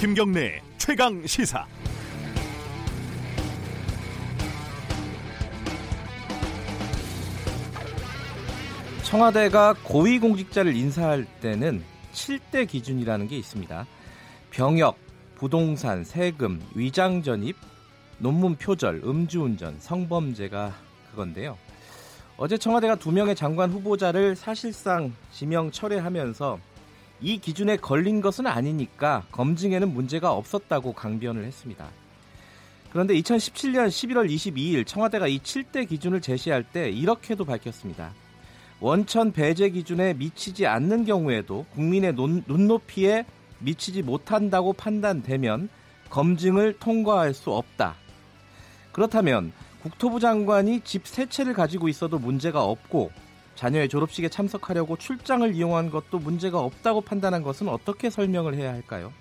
김경래 최강 시사. 청와대가 고위공직자를 인사할 때는 7대 기준이라는 게 있습니다. 병역, 부동산, 세금, 위장 전입, 논문 표절, 음주운전, 성범죄가 그건데요. 어제 청와대가 두 명의 장관 후보자를 사실상 지명 철회하면서 이 기준에 걸린 것은 아니니까 검증에는 문제가 없었다고 강변을 했습니다. 그런데 2017년 11월 22일 청와대가 이 7대 기준을 제시할 때 이렇게도 밝혔습니다. 원천 배제 기준에 미치지 않는 경우에도 국민의 눈, 눈높이에 미치지 못한다고 판단되면 검증을 통과할 수 없다. 그렇다면 국토부 장관이 집 세 채를 가지고 있어도 문제가 없고 자녀의 졸업식에 참석하려고 출장을 이용한 것도 문제가 없다고 판단한 것은 어떻게 설명을 해야 할까요?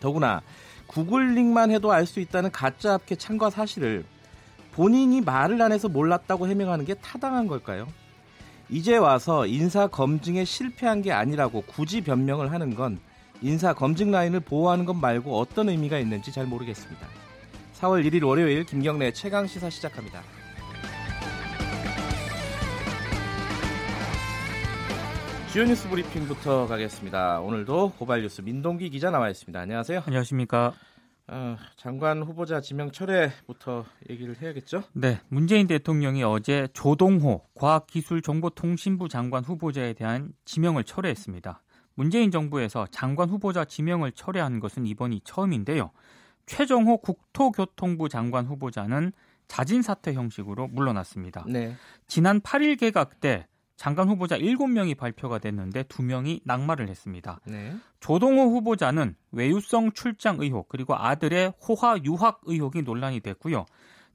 더구나 구글링만 해도 알 수 있다는 가짜 합계 참가 사실을 본인이 말을 안 해서 몰랐다고 해명하는 게 타당한 걸까요? 이제 와서 인사 검증에 실패한 게 아니라고 굳이 변명을 하는 건 인사 검증 라인을 보호하는 것 말고 어떤 의미가 있는지 잘 모르겠습니다. 4월 1일 월요일 김경래 최강 시사 시작합니다. 주요 뉴스 브리핑부터 가겠습니다. 오늘도 고발 뉴스 민동기 기자 나와 있습니다. 안녕하세요. 안녕하십니까. 어, 장관 후보자 지명 철회부터 얘기를 해야겠죠? 네, 문재인 대통령이 어제 조동호 과학기술정보통신부 장관 후보자에 대한 지명을 철회했습니다. 문재인 정부에서 장관 후보자 지명을 철회한 것은 이번이 처음인데요. 최정호 국토교통부 장관 후보자는 자진 사퇴 형식으로 물러났습니다. 네. 지난 8일 개각 때 장관 후보자 7명이 발표가 됐는데 2명이 낙마를 했습니다. 네. 조동호 후보자는 외유성 출장 의혹 그리고 아들의 호화 유학 의혹이 논란이 됐고요.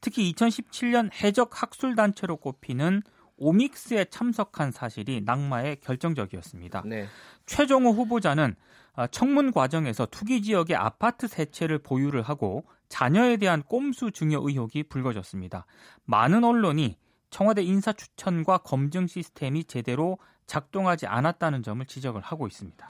특히 2017년 해적 학술 단체로 꼽히는 오믹스에 참석한 사실이 낙마에 결정적이었습니다. 네. 최종호 후보자는 아, 청문 과정에서 투기 지역의 아파트 세 채를 보유를 하고 자녀에 대한 꼼수 증여 의혹이 불거졌습니다. 많은 언론이 청와대 인사 추천과 검증 시스템이 제대로 작동하지 않았다는 점을 지적을 하고 있습니다.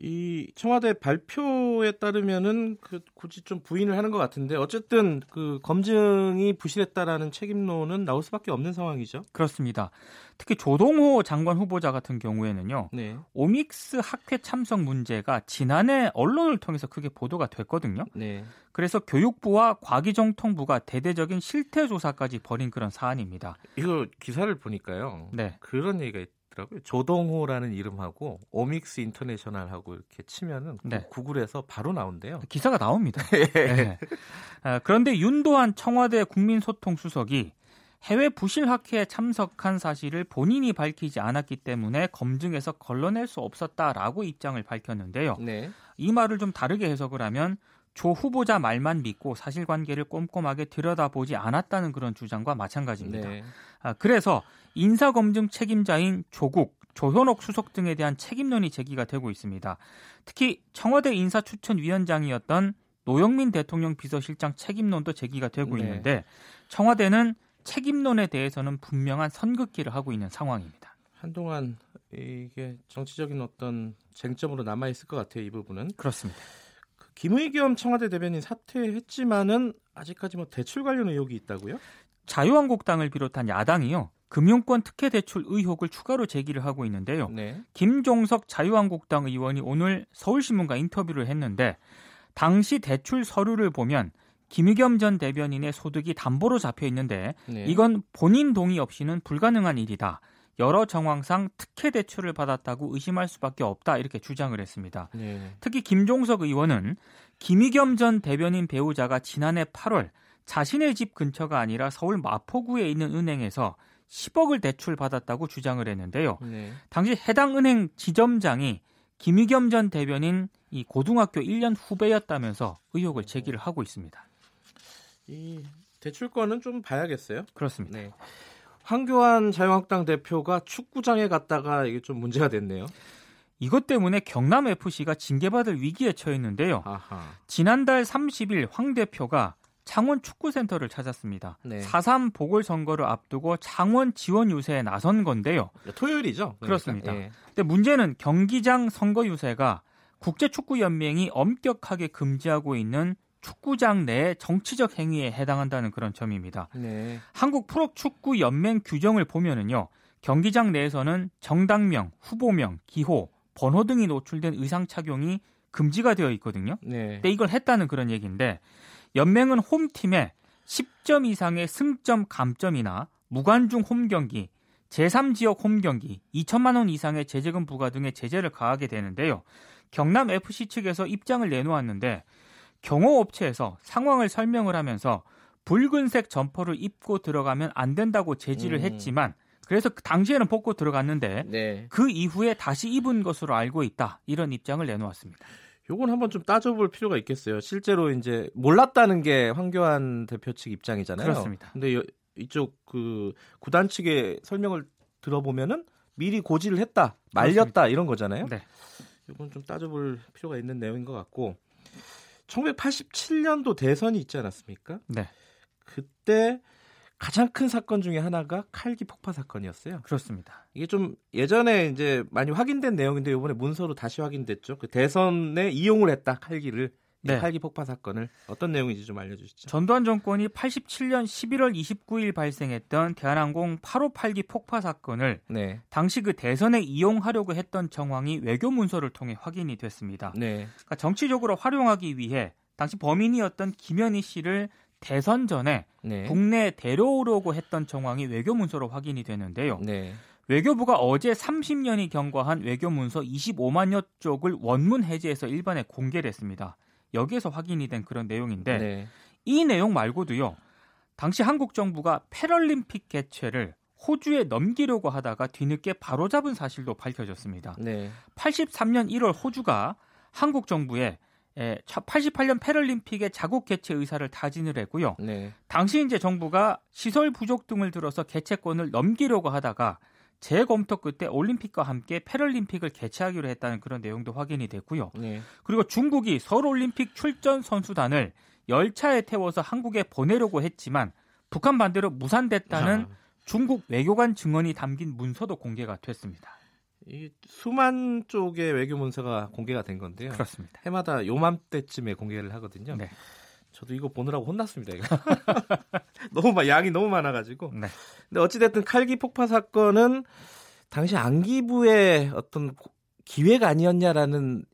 이 청와대 발표에 따르면은 그 굳이 좀 부인을 하는 것 같은데 어쨌든 그 검증이 부실했다라는 책임론은 나올 수밖에 없는 상황이죠. 그렇습니다. 특히 조동호 장관 후보자 같은 경우에는요. 네. 오믹스 학회 참석 문제가 지난해 언론을 통해서 크게 보도가 됐거든요. 네. 그래서 교육부와 과기정통부가 대대적인 실태 조사까지 벌인 그런 사안입니다. 이거 기사를 보니까요. 네. 그런 얘기가 있더라고요. 조동호라는 이름하고 오믹스 인터내셔널하고 이렇게 치면은 네. 구글에서 바로 나온대요. 기사가 나옵니다. 네. 아, 그런데 윤도한 청와대 국민소통수석이 해외 부실 학회에 참석한 사실을 본인이 밝히지 않았기 때문에 검증에서 걸러낼 수 없었다라고 입장을 밝혔는데요. 네. 이 말을 좀 다르게 해석을 하면 조 후보자 말만 믿고 사실관계를 꼼꼼하게 들여다보지 않았다는 그런 주장과 마찬가지입니다. 네. 아, 그래서 인사검증 책임자인 조국, 조현옥 수석 등에 대한 책임론이 제기가 되고 있습니다. 특히 청와대 인사추천위원장이었던 노영민 대통령 비서실장 책임론도 제기가 되고 네. 있는데 청와대는 책임론에 대해서는 분명한 선긋기를 하고 있는 상황입니다. 한동안 이게 정치적인 어떤 쟁점으로 남아 있을 것 같아요. 이 부분은 그렇습니다. 김의겸 청와대 대변인 사퇴했지만은 아직까지 뭐 대출 관련 의혹이 있다고요? 자유한국당을 비롯한 야당이요. 금융권 특혜 대출 의혹을 추가로 제기를 하고 있는데요. 네. 김종석 자유한국당 의원이 오늘 서울신문과 인터뷰를 했는데 당시 대출 서류를 보면 김의겸 전 대변인의 소득이 담보로 잡혀 있는데 네. 이건 본인 동의 없이는 불가능한 일이다. 여러 정황상 특혜 대출을 받았다고 의심할 수밖에 없다 이렇게 주장을 했습니다. 네. 특히 김종석 의원은 김희겸 전 대변인 배우자가 지난해 8월 자신의 집 근처가 아니라 서울 마포구에 있는 은행에서 10억을 대출 받았다고 주장을 했는데요. 네. 당시 해당 은행 지점장이 김희겸 전 대변인 이 고등학교 1년 후배였다면서 의혹을 제기를 하고 있습니다. 이 대출권은 좀 봐야겠어요. 그렇습니다. 네. 황교안 자유한국당 대표가 축구장에 갔다가 이게 좀 문제가 됐네요. 이것 때문에 경남 FC가 징계받을 위기에 처했는데요. 아하. 지난달 30일 황 대표가 창원 축구센터를 찾았습니다. 네. 4.3 보궐선거를 앞두고 창원 지원 유세에 나선 건데요. 토요일이죠. 그러니까. 그렇습니다. 예. 근데 문제는 경기장 선거 유세가 국제축구연맹이 엄격하게 금지하고 있는 축구장 내 정치적 행위에 해당한다는 그런 점입니다. 네. 한국 프로축구 연맹 규정을 보면은요. 경기장 내에서는 정당명, 후보명, 기호, 번호 등이 노출된 의상 착용이 금지가 되어 있거든요. 네. 근데 이걸 했다는 그런 얘기인데 연맹은 홈팀에 10점 이상의 승점 감점이나 무관중 홈 경기, 제3지역 홈 경기, 2천만 원 이상의 제재금 부과 등의 제재를 가하게 되는데요. 경남 FC 측에서 입장을 내놓았는데 경호업체에서 상황을 설명을 하면서 붉은색 점퍼를 입고 들어가면 안 된다고 제지를 음. 했지만 그래서 그 당시에는 벗고 들어갔는데 네. 그 이후에 다시 입은 것으로 알고 있다 이런 입장을 내놓았습니다. 요건 한번 좀 따져볼 필요가 있겠어요. 실제로 이제 몰랐다는 게 황교안 대표 측 입장이잖아요. 그렇습니다. 근데 여- 이쪽 그 구단 측의 설명을 들어보면은 미리 고지를 했다, 말렸다 이런 거잖아요. 네. 이건 좀 따져볼 필요가 있는 내용인 것 같고 1987년도 대선이 있지 않았습니까? 네. 그때 가장 큰 사건 중에 하나가 칼기 폭파 사건이었어요. 그렇습니다. 이게 좀 예전에 이제 많이 확인된 내용인데 이번에 문서로 다시 확인됐죠. 그 대선에 이용을 했다 칼기를 이 네. 칼기 폭파 사건을 어떤 내용인지 좀 알려주시죠. 전두환 정권이 87년 11월 29일 발생했던 대한항공 858기 폭파 사건을 네, 당시 그 대선에 이용하려고 했던 정황이 외교 문서를 통해 확인이 됐습니다. 네, 그러니까 정치적으로 활용하기 위해 당시 범인이었던 김현희 씨를 대선 전에 네, 국내에 데려오려고 했던 정황이 외교 문서로 확인이 되는데요. 네, 외교부가 어제 30년이 경과한 외교 문서 25만여 쪽을 원문 해제해서 일반에 공개를 했습니다. 여기에서 확인이 된 그런 내용인데 네, 이 내용 말고도요. 당시 한국 정부가 패럴림픽 개최를 호주에 넘기려고 하다가 뒤늦게 바로잡은 사실도 밝혀졌습니다. 네, 83년 1월 호주가 한국 정부에 88년 패럴림픽의 자국 개최 의사를 타진을 했고요. 네, 당시 이제 정부가 시설 부족 등을 들어서 개최권을 넘기려고 하다가 재검토 끝에 올림픽과 함께 패럴림픽을 개최하기로 했다는 그런 내용도 확인이 됐고요. 네, 그리고 중국이 서울올림픽 출전 선수단을 열차에 태워서 한국에 보내려고 했지만 북한 반대로 무산됐다는 아, 중국 외교관 증언이 담긴 문서도 공개가 됐습니다. 이 수만 쪽의 외교 문서가 공개가 된 건데요. 그렇습니다. 해마다 요맘때쯤에 공개를 하거든요. 네. 저도 이거 보느라고 혼났습니다. 이거. 너무 마- 양이 너무 많아가지고. 네. 근데 어찌됐든 칼기 폭파 사건은 당시 안기부의 어떤 고- 기회가 아니었냐라는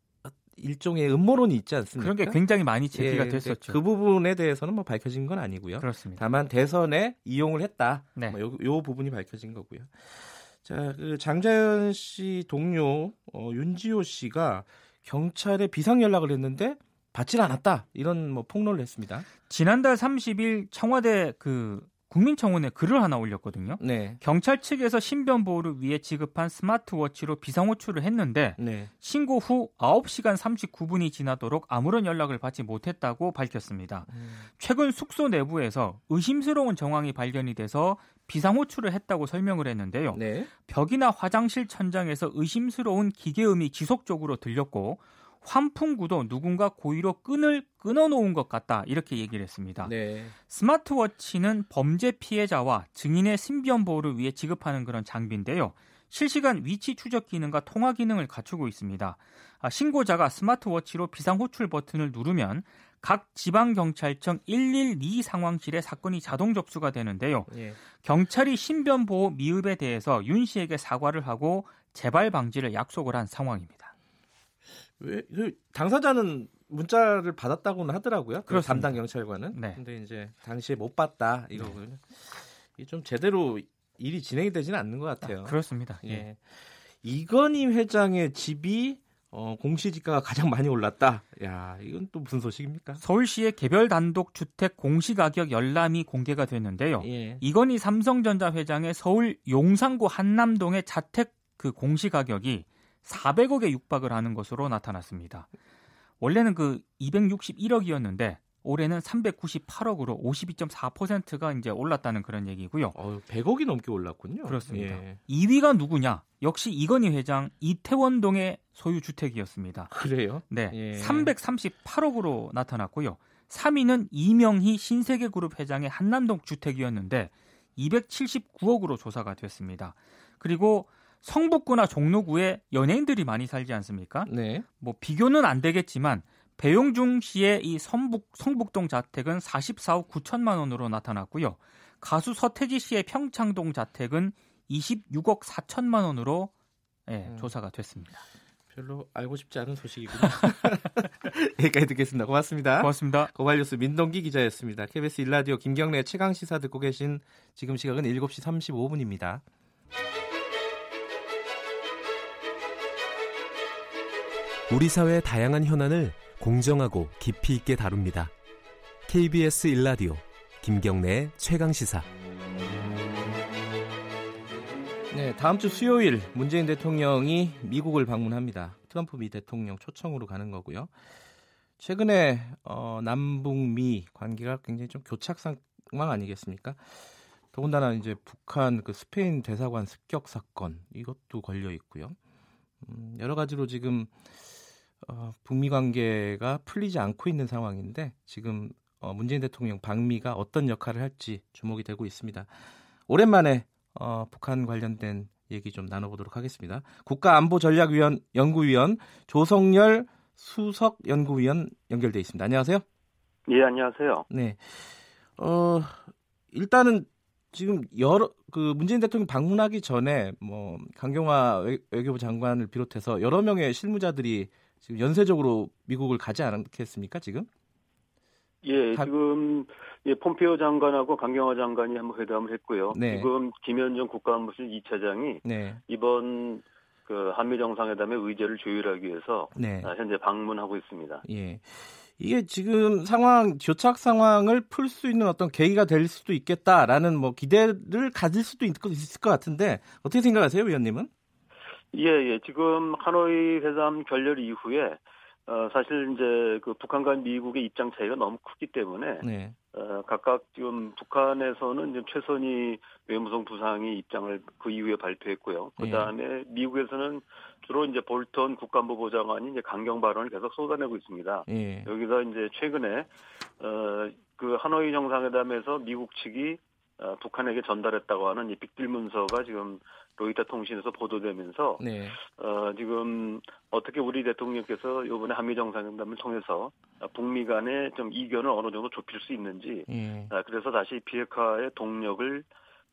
일종의 음모론이 있지 않습니까? 그런 게 굉장히 많이 제기가 예, 됐었죠. 그 부분에 대해서는 뭐 밝혀진 건 아니고요. 그렇습니다. 다만 대선에 이용을 했다. 네. 뭐 요, 요 부분이 밝혀진 거고요. 자, 그 장자연 씨 동료 어, 윤지호 씨가 경찰에 비상 연락을 했는데 받질 않았다. 이런 뭐 폭로를 했습니다. 지난달 30일 청와대 그 국민청원에 글을 하나 올렸거든요. 네. 경찰 측에서 신변 보호를 위해 지급한 스마트워치로 비상호출을 했는데 네. 신고 후 9시간 39분이 지나도록 아무런 연락을 받지 못했다고 밝혔습니다. 음. 최근 숙소 내부에서 의심스러운 정황이 발견이 돼서 비상호출을 했다고 설명을 했는데요. 네. 벽이나 화장실 천장에서 의심스러운 기계음이 지속적으로 들렸고 환풍구도 누군가 고의로 끈을 끊어놓은 것 같다 이렇게 얘기를 했습니다. 네. 스마트워치는 범죄 피해자와 증인의 신변 보호를 위해 지급하는 그런 장비인데요. 실시간 위치 추적 기능과 통화 기능을 갖추고 있습니다. 아, 신고자가 스마트워치로 비상 호출 버튼을 누르면 각 지방 경찰청 112 상황실에 사건이 자동 접수가 되는데요. 예. 경찰이 신변 보호 미흡에 대해서 윤 씨에게 사과를 하고 재발 방지를 약속을 한 상황입니다. 왜, 그 당사자는 문자를 받았다고는 하더라고요. 그. 담당 경찰관은. 네. 근데 이제 당시에 못 봤다 이거군요. 이게 좀 제대로 일이 진행이 되지는 않는 것 같아요. 그렇습니다. 예. 이건희 회장의 집이 어, 공시지가가 가장 많이 올랐다. 야, 이건 또 무슨 소식입니까? 서울시의 개별 단독 주택 공시 가격 열람이 공개가 됐는데요. 예. 이건희 삼성전자 회장의 서울 용산구 한남동의 자택 그 공시 가격이 400억에 육박을 하는 것으로 나타났습니다. 원래는 그 261억이었는데 올해는 398억으로 52.4%가 이제 올랐다는 그런 얘기고요. 어, 100억이 넘게 올랐군요. 그렇습니다. 예. 2위가 누구냐? 역시 이건희 회장 이태원동의 소유 주택이었습니다. 그래요? 네, 예. 338억으로 나타났고요. 3위는 이명희 신세계그룹 회장의 한남동 주택이었는데 279억으로 조사가 됐습니다. 그리고 성북구나 종로구에 연예인들이 많이 살지 않습니까? 네. 뭐 비교는 안 되겠지만 배용중 씨의 이 성북 성북동 자택은 44억 9천만 원으로 나타났고요. 가수 서태지 씨의 평창동 자택은 26억 4천만 원으로 예, 음. 조사가 됐습니다. 별로 알고 싶지 않은 소식이군요. 여기까지 듣겠습니다. 고맙습니다. 고맙습니다. 고발뉴스 민동기 기자였습니다. KBS 일라디오 김경래 최강 시사 듣고 계신 지금 시각은 7시 35분입니다. 우리 사회의 다양한 현안을 공정하고 깊이 있게 다룹니다. KBS 일라디오 김경래의 최강 시사. 네, 다음 주 수요일 문재인 대통령이 미국을 방문합니다. 트럼프 미 대통령 초청으로 가는 거고요. 최근에 어, 남북미 관계가 굉장히 좀 교착 상황 아니겠습니까? 더군다나 이제 북한 그 스페인 대사관 습격 사건 이것도 걸려 있고요. 음, 여러 가지로 지금 어, 북미 관계가 풀리지 않고 있는 상황인데 지금 어, 문재인 대통령 방미가 어떤 역할을 할지 주목이 되고 있습니다. 오랜만에 어, 북한 관련된 얘기 좀 나눠보도록 하겠습니다. 국가안보전략위원 연구위원 조성열 수석 연구위원 연결돼 있습니다. 안녕하세요. 예, 안녕하세요. 네. 어, 일단은 지금 여러 그 문재인 대통령 방문하기 전에 뭐 강경화 외 교부 장관을 비롯해서 여러 명의 실무자들이 지금 연쇄적으로 미국을 가지 않겠습니까 지금? 예, 다... 지금 예, 폼페오 장관하고 강경화 장관이 한번 회담을 했고요. 네. 지금 김현정 국가안보실 2차장이 네. 이번 그 한미 정상회담의 의제를 조율하기 위해서 네. 아, 현재 방문하고 있습니다. 예. 이게 지금 상황 교착 상황을 풀 수 있는 어떤 계기가 될 수도 있겠다라는 뭐 기대를 가질 수도 있을 것 같은데 어떻게 생각하세요, 위원님은? 예, 예. 지금 하노이 회담 결렬 이후에 어, 사실 이제 그 북한과 미국의 입장 차이가 너무 크기 때문에 네. 어, 각각 지금 북한에서는 이제 최선희 외무성 부상이 입장을 그 이후에 발표했고요. 그 다음에 네. 미국에서는 주로 이제 볼턴 국가안보보좌관이 이제 강경 발언을 계속 쏟아내고 있습니다. 네. 여기서 이제 최근에 어, 그 하노이 정상회담에서 미국 측이 어, 북한에게 전달했다고 하는 이 빅딜 문서가 지금 로이터 통신에서 보도되면서 네. 어, 지금 어떻게 우리 대통령께서 이번에 한미 정상회담을 통해서 북미 간의 좀 이견을 어느 정도 좁힐 수 있는지 네. 아, 그래서 다시 비핵화의 동력을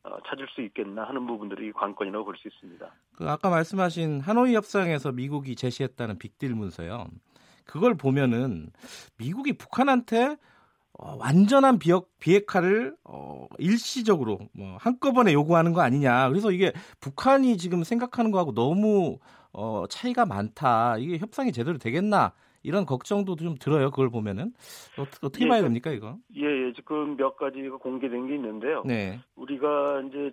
어, 찾을 수 있겠나 하는 부분들이 관건이라고 볼 수 있습니다. 그 아까 말씀하신 하노이 협상에서 미국이 제시했다는 빅딜 문서요. 그걸 보면은 미국이 북한한테 어, 완전한 비핵, 비핵화를 어, 일시적으로 뭐 한꺼번에 요구하는 거 아니냐. 그래서 이게 북한이 지금 생각하는 거하고 너무 어, 차이가 많다. 이게 협상이 제대로 되겠나? 이런 걱정도 좀 들어요. 그걸 보면은 어떻게, 어떻게 예, 봐야 됩니까 이거? 예, 예, 지금 몇 가지가 공개된 게 있는데요. 네. 우리가 이제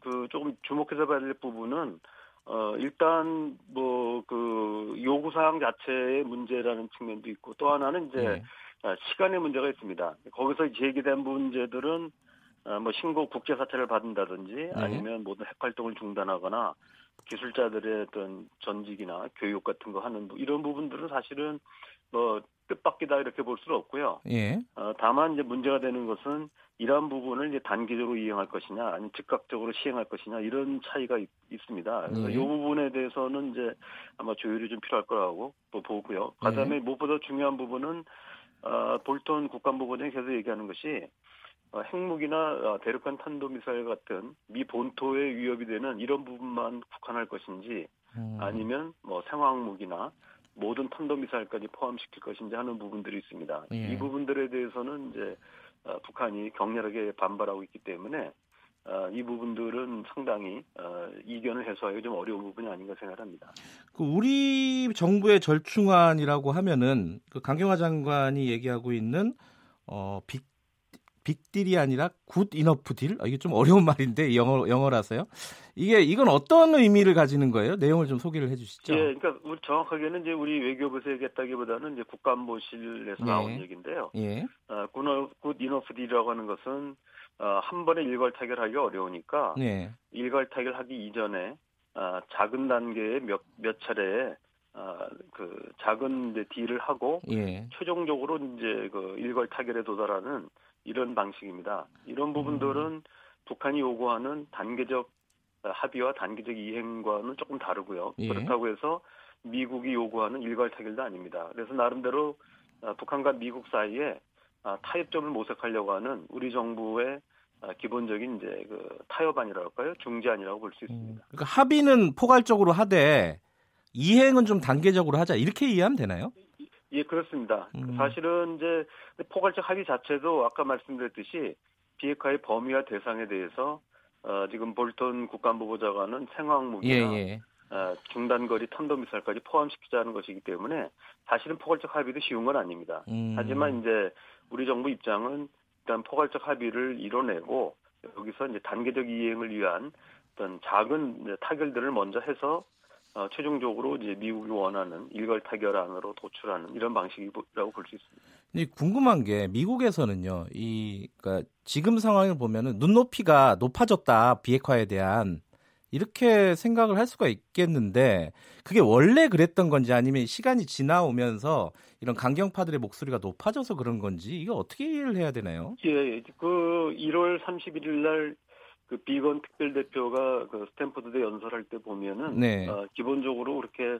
그 조금 주목해서 봐야 될 부분은 어 일단 뭐 그 요구 사항 자체의 문제라는 측면도 있고 또 하나는 이제 네. 아, 시간의 문제가 있습니다. 거기서 제기된 문제들은 아, 뭐 신고 국제 사찰을 받는다든지 네. 아니면 모든 핵 활동을 중단하거나 기술자들의 어떤 전직이나 교육 같은 거 하는 이런 부분들은 사실은 뭐 뜻밖이다 이렇게 볼 수는 없고요. 예. 어, 다만 이제 문제가 되는 것은 이러한 부분을 이제 단기적으로 이행할 것이냐, 아니면 즉각적으로 시행할 것이냐 이런 차이가 있, 습니다 그래서 예. 이 부분에 대해서는 이제 아마 조율이 좀 필요할 거라고 보고요. 그다음에 예. 무엇보다 중요한 부분은 어, 볼턴 계속 얘기하는 것이 어, 핵무기나 어, 대륙간 탄도미사일 같은 미 본토에 위협이 되는 이런 부분만 국한할 것인지 음. 아니면 뭐 생화학무기나 모든 탄도미사일까지 포함시킬 것인지 하는 부분들이 있습니다. 예. 이 부분들에 대해서는 이제 어, 북한이 격렬하게 반발하고 있기 때문에 어, 이 부분들은 상당히 어, 이견을 해소하기 좀 어려운 부분이 아닌가 생각합니다. 그 우리 정부의 절충안이라고 하면은 그 강경화 장관이 얘기하고 있는 어, 빅 빅딜이 아니라 good enough deal? 아, 이게 좀 어려운 말인데 영어 영어라서요. 이게 이건 어떤 의미를 가지는 거예요? 내용을 좀 소개를 해주시죠. 예, 그러니까 우리 정확하게는 이제 우리 외교부에서 얘기했다기보다는 이제 국가안보실에서 예. 나온 얘기인데요. 예. 어, good enough deal이라고 하는 것은 어, 한 번에 일괄 타결하기 어려우니까 네. 일괄 타결하기 이전에 어, 작은 단계의 몇, 몇 차례 아, 그 작은 이제 deal을 하고 예. 최종적으로 이제 그 일괄 타결에 도달하는 이런 방식입니다. 이런 부분들은 음. 북한이 요구하는 단계적 합의와 단계적 이행과는 조금 다르고요. 예. 그렇다고 해서 미국이 요구하는 일괄 타결도 아닙니다. 그래서 나름대로 아, 북한과 미국 사이에 아, 타협점을 모색하려고 하는 우리 정부의 아, 기본적인 이제 그 타협안이라고 할까요? 중재안이라고 볼 수 있습니다. 음, 그러니까 합의는 포괄적으로 하되 이행은 좀 단계적으로 하자 이렇게 이해하면 되나요? 예, 그렇습니다. 음. 사실은 이제 포괄적 합의 자체도 아까 말씀드렸듯이 비핵화의 범위와 대상에 대해서 어, 지금 볼턴 국가안보보좌관은 생화학무기나 예, 예. 어, 중단거리 탄도미사일까지 포함시키자는 것이기 때문에 사실은 포괄적 합의도 쉬운 건 아닙니다. 음. 하지만 이제 우리 정부 입장은 일단 포괄적 합의를 이뤄내고 여기서 이제 단계적 이행을 위한 어떤 작은 타결들을 먼저 해서 어, 최종적으로 이제 미국이 원하는 일괄 타결안으로 도출하는 이런 방식이라고 볼 수 있습니다. 궁금한 게 미국에서는요, 이 그러니까 지금 상황을 보면은 눈높이가 높아졌다 비핵화에 대한 이렇게 생각을 할 수가 있겠는데 그게 원래 그랬던 건지 아니면 시간이 지나오면서 이런 강경파들의 목소리가 높아져서 그런 건지 이거 어떻게 이해를 해야 되나요? 예, 그 1월 31일 날 그 비건 특별 대표가 그 스탠포드대 연설할 때 보면은 네. 어, 기본적으로 그렇게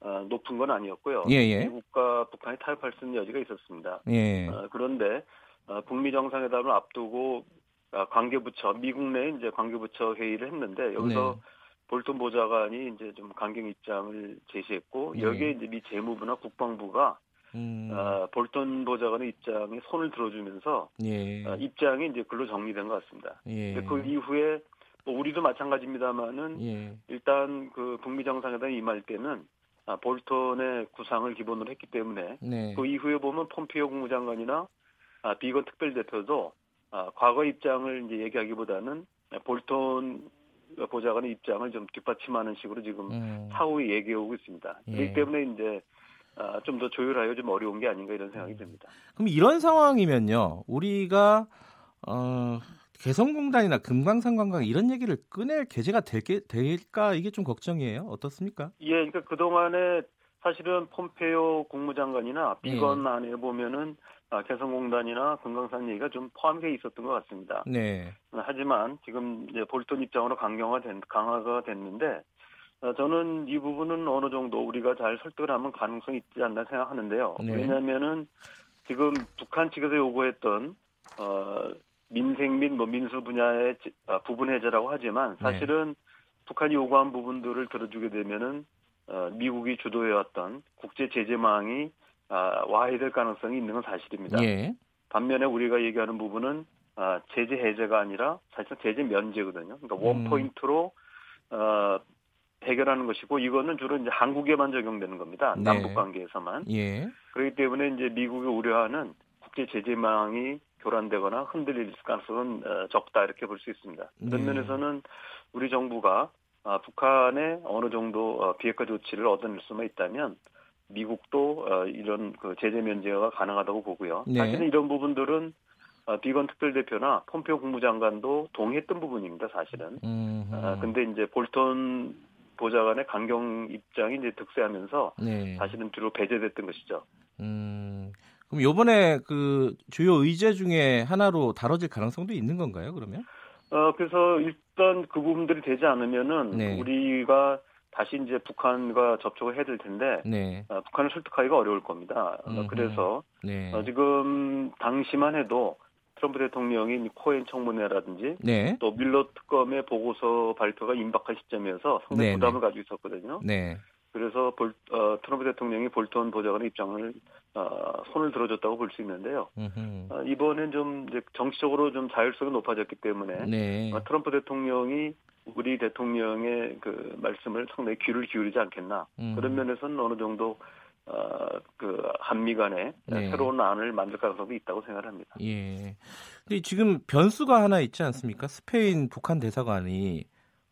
어, 높은 건 아니었고요. 예, 예. 미국과 북한이 타협할 수 있는 여지가 있었습니다. 예. 어, 그런데 어, 북미 정상회담을 앞두고 어, 관계부처 미국 내 이제 관계부처 회의를 했는데 여기서 네. 볼턴 보좌관이 이제 좀 강경 입장을 제시했고 네. 여기에 이제 미 재무부나 국방부가 음. 어, 볼턴 보좌관의 입장에 손을 들어주면서 예. 어, 입장이 이제 글로 정리된 것 같습니다. 예. 그 이후에 뭐 우리도 마찬가지입니다만은 예. 일단 그 북미 정상회담 임할 때는 아, 볼턴의 구상을 기본으로 했기 때문에 네. 그 이후에 보면 폼페이오 국무장관이나 아, 비건 특별대표도 아, 과거 입장을 이제 얘기하기보다는 볼턴 보좌관의 입장을 좀 뒷받침하는 식으로 지금 음. 사후에 얘기해 오고 있습니다. 예. 그렇기 때문에 이제 아, 좀 더 조율하여 좀 어려운 게 아닌가 이런 생각이 음. 듭니다. 그럼 이런 상황이면요, 우리가 어, 개성공단이나 금강산관광 이런 얘기를 꺼낼 계제가 될게, 될까 이게 좀 걱정이에요. 어떻습니까? 예, 그러니까 그 동안에 사실은 폼페이오 국무장관이나 비건 네. 안에 보면은 아, 개성공단이나 금강산 얘기가 좀 포함되어 있었던 것 같습니다. 네. 하지만 지금 이제 볼턴 입장으로 강경화 된, 강화가 됐는데 어, 저는 이 부분은 어느 정도 우리가 잘 설득을 하면 가능성이 있지 않나 생각하는데요. 네. 왜냐하면은 지금 북한 측에서 요구했던 어, 민생 및 뭐 민수 분야의 아, 부분 해제라고 하지만 네. 사실은 네. 북한이 요구한 부분들을 들어주게 되면은 어, 미국이 주도해왔던 국제 제재망이 아, 와해될 가능성이 있는 건 사실입니다. 예. 반면에 우리가 얘기하는 부분은 아, 제재 해제가 아니라 사실상 제재 면제거든요. 그러니까 원 음. 포인트로 어, 해결하는 것이고 이거는 주로 이제 한국에만 적용되는 겁니다. 네. 남북 관계에서만. 예. 그렇기 때문에 이제 미국이 우려하는 국제 제재망이 교란되거나 흔들릴 가능성은 어, 적다 이렇게 볼 수 있습니다. 그런 네. 면에서는 우리 정부가 아, 북한에 어느 정도 어, 비핵화 조치를 얻어낼 수만 있다면 미국도 어, 이런 그 제재 면제가 가능하다고 보고요. 네. 사실은 이런 부분들은 비건 특별대표나 폼페오 국무장관도 동의했던 부분입니다, 사실은. 음. 아, 근데 이제 볼턴 보좌관의 강경 입장이 이제 득세하면서 네. 사실은 뒤로 배제됐던 것이죠. 음, 그럼 요번에 그 주요 의제 중에 하나로 다뤄질 가능성도 있는 건가요, 그러면? 어, 그래서 일단 그 부분들이 되지 않으면은 네. 우리가 다시 이제 북한과 접촉을 해야 될 텐데 네. 어, 북한을 설득하기가 어려울 겁니다. 어, 그래서 네. 어, 지금 당시만 해도 트럼프 대통령이 코엔 청문회라든지 네. 또 밀러 특검의 보고서 발표가 임박한 시점에서 상당히 네, 네. 부담을 가지고 있었거든요. 네. 그래서 볼, 어, 트럼프 대통령이 볼턴 보좌관의 입장을 어, 손을 들어줬다고 볼 수 있는데요. 어, 이번엔 좀 이제 정치적으로 좀 자율성이 높아졌기 때문에 네. 어, 트럼프 대통령이 우리 대통령의 그 말씀을 상당히 귀를 기울이지 않겠나 음. 그런 면에서는 어느 정도 어, 그 한미 간에 네. 새로운 안을 만들 가능성도 있다고 생각합니다. 예. 근데 지금 변수가 하나 있지 않습니까? 스페인 북한 대사관이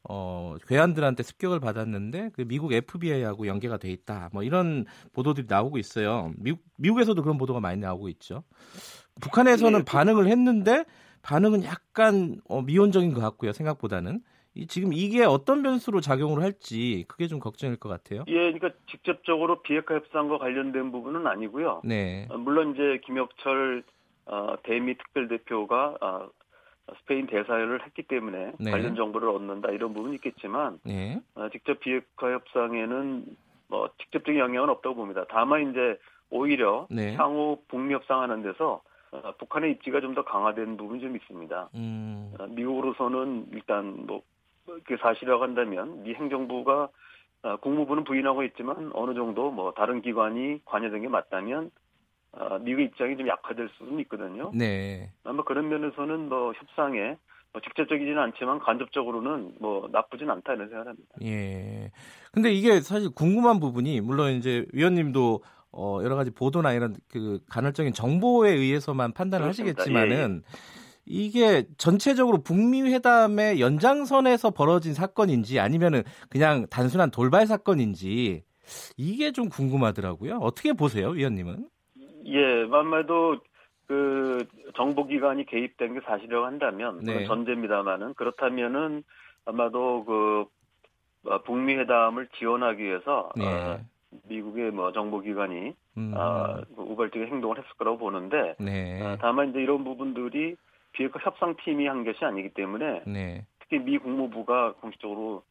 어, 괴한들한테 습격을 받았는데 그 미국 FBI하고 연계가 돼 있다. 뭐 이런 보도들이 나오고 있어요. 미국 미국에서도 그런 보도가 많이 나오고 있죠. 북한에서는 네. 반응을 했는데 반응은 약간 어, 미온적인 것 같고요. 생각보다는 지금 이게 어떤 변수로 작용을 할지 그게 좀 걱정일 것 같아요. 예, 그러니까 직접적으로 비핵화 협상과 관련된 부분은 아니고요. 네. 어, 물론 이제 김혁철 어, 대미 특별 대표가 어, 스페인 대사를 했기 때문에 네. 관련 정보를 얻는다 이런 부분이 있겠지만 네. 어, 직접 비핵화 협상에는 뭐 직접적인 영향은 없다고 봅니다. 다만 이제 오히려 네. 향후 북미 협상하는 데서 어, 북한의 입지가 좀 더 강화된 부분이 좀 있습니다. 음. 어, 미국으로서는 일단 뭐 그게 사실이라고 한다면 미 행정부가 어, 국무부는 부인하고 있지만 어느 정도 뭐 다른 기관이 관여된 게 맞다면 어, 미국의 입장이 좀 약화될 수는 있거든요. 네. 아마 그런 면에서는 뭐 협상에 뭐 직접적이지는 않지만 간접적으로는 뭐 나쁘진 않다 이런 생각합니다. 예. 근데 이게 사실 궁금한 부분이 물론 이제 위원님도 어 여러 가지 보도나 이런 그 간헐적인 정보에 의해서만 판단을 그렇습니다. 하시겠지만은 예. 이게 전체적으로 북미 회담의 연장선에서 벌어진 사건인지 아니면은 그냥 단순한 돌발 사건인지 이게 좀 궁금하더라고요. 어떻게 보세요, 위원님은? 예, 아마도 그 정보기관이 개입된 게 사실이라고 한다면 네. 전제입니다만은 그렇다면은 아마도 그 어, 북미 회담을 지원하기 위해서 네. 어, 미국의 뭐 정보기관이 음. 어, 우발적인 행동을 했을 거라고 보는데 네. 어, 다만 이제 이런 부분들이 비핵화 협상팀이 한 것이 아니기 때문에 네. 특히 미 국무부가 공식적으로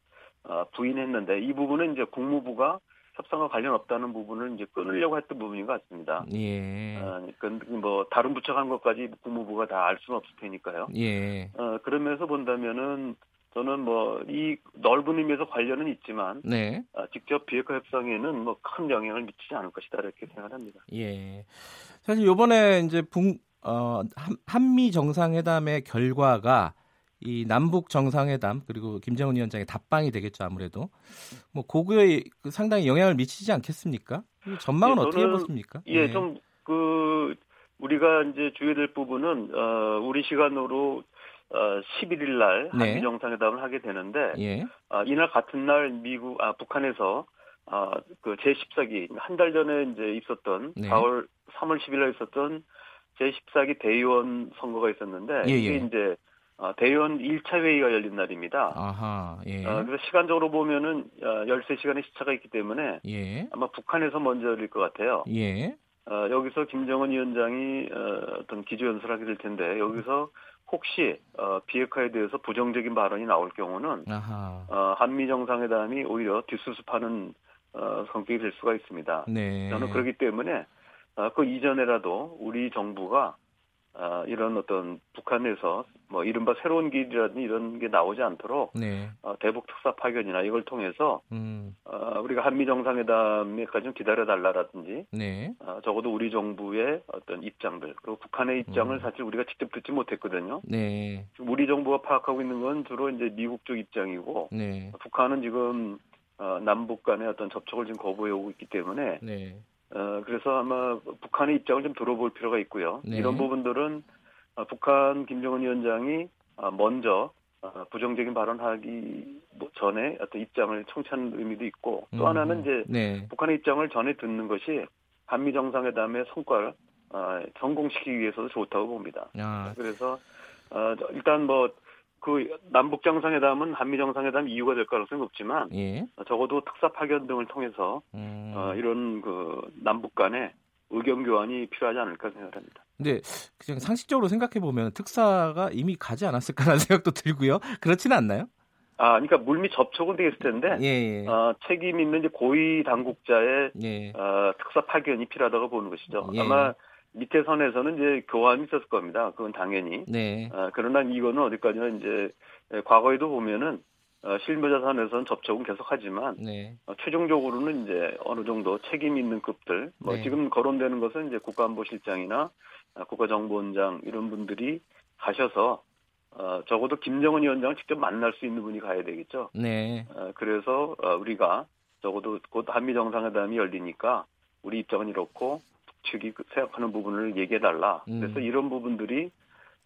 어, 부인했는데 이 부분은 이제 국무부가 협상과 관련 없다는 부분을 이제 끊으려고 했던 부분인 것 같습니다. 예. 어, 뭐 다른 부처가 한 것까지 국무부가 다 알 수는 없을 테니까요. 예. 어, 그러면서 본다면은 저는 뭐 이 넓은 의미에서 관련은 있지만 네. 어, 직접 비핵화 협상에는 뭐 큰 영향을 미치지 않을 것이다 이렇게 생각합니다. 예. 사실 이번에 이제 북 어, 한미 정상회담의 결과가 이 남북 정상회담 그리고 김정은 위원장의 답방이 되겠죠 아무래도 뭐 고구에 그 상당히 영향을 미치지 않겠습니까? 전망은 예, 어떻게 보십니까? 예, 네. 좀그 우리가 이제 주의될 부분은 어, 우리 시간으로 어, 11일 날 한미 네. 정상회담을 하게 되는데 예. 어, 이날 같은 날 미국 아 북한에서 아, 그 제14기 한 달 전에 이제 있었던 네. 4월 3월 10일 날 있었던 제14기 대의원 선거가 있었는데 예, 예. 이게 이제 어, 대의원 1차 회의가 열린 날입니다. 아하, 예. 어, 그래서 시간적으로 보면은 어, 13시간의 시차가 있기 때문에 예. 아마 북한에서 먼저 열릴 것 같아요. 예. 어, 여기서 김정은 위원장이 어, 어떤 기조연설을 하게 될 텐데 여기서 혹시 어, 비핵화에 대해서 부정적인 발언이 나올 경우는 어, 한미 정상회담이 오히려 뒷수습하는 어, 성격이 될 수가 있습니다. 네. 저는 그렇기 때문에 어, 그 이전에라도 우리 정부가 어, 이런 어떤 북한에서 뭐 이른바 새로운 길이라든지 이런 게 나오지 않도록 네. 어, 대북 특사 파견이나 이걸 통해서 음. 어, 우리가 한미 정상회담에까지 좀 기다려달라라든지 네. 어, 적어도 우리 정부의 어떤 입장들 그리고 북한의 입장을 음. 사실 우리가 직접 듣지 못했거든요. 네. 우리 정부가 파악하고 있는 건 주로 이제 미국 쪽 입장이고 네. 북한은 지금 어, 남북 간의 어떤 접촉을 지금 거부해 오고 있기 때문에 네. 어, 그래서 아마 북한의 입장을 좀 들어볼 필요가 있고요. 네. 이런 부분들은 어, 북한 김정은 위원장이 어, 먼저 어, 부정적인 발언하기 뭐 전에 어떤 입장을 청취하는 의미도 있고 또 음, 하나는 이제 네. 북한의 입장을 전에 듣는 것이 한미 정상회담의 성과를 어, 성공시키기 위해서도 좋다고 봅니다. 아. 그래서 어, 일단 뭐 그 남북 정상회담은 한미 정상회담 이유가 될 가능성이 높지만 예. 적어도 특사 파견 등을 통해서 음. 어, 이런 그 남북 간의 의견 교환이 필요하지 않을까 생각합니다. 근데 그냥 상식적으로 생각해 보면 특사가 이미 가지 않았을까라는 생각도 들고요. 그렇지는 않나요? 아, 그러니까 물밑 접촉은 되겠을 텐데 예, 예. 어, 책임 있는 고위 당국자의 예. 어, 특사 파견이 필요하다고 보는 것이죠. 예. 아마 밑에 선에서는 이제 교환이 있었을 겁니다. 그건 당연히. 네. 어, 그러나 이거는 어디까지나 이제 과거에도 보면은 어, 실무자 선에서는 접촉은 계속하지만 네. 어, 최종적으로는 이제 어느 정도 책임 있는 급들, 뭐 네. 지금 거론되는 것은 이제 국가안보실장이나 어, 국가정보원장 이런 분들이 가셔서 어, 적어도 김정은 위원장을 직접 만날 수 있는 분이 가야 되겠죠. 네. 어, 그래서 어, 우리가 적어도 곧 한미 정상회담이 열리니까 우리 입장은 이렇고 측이 그 생각하는 부분을 얘기해달라. 음. 그래서 이런 부분들이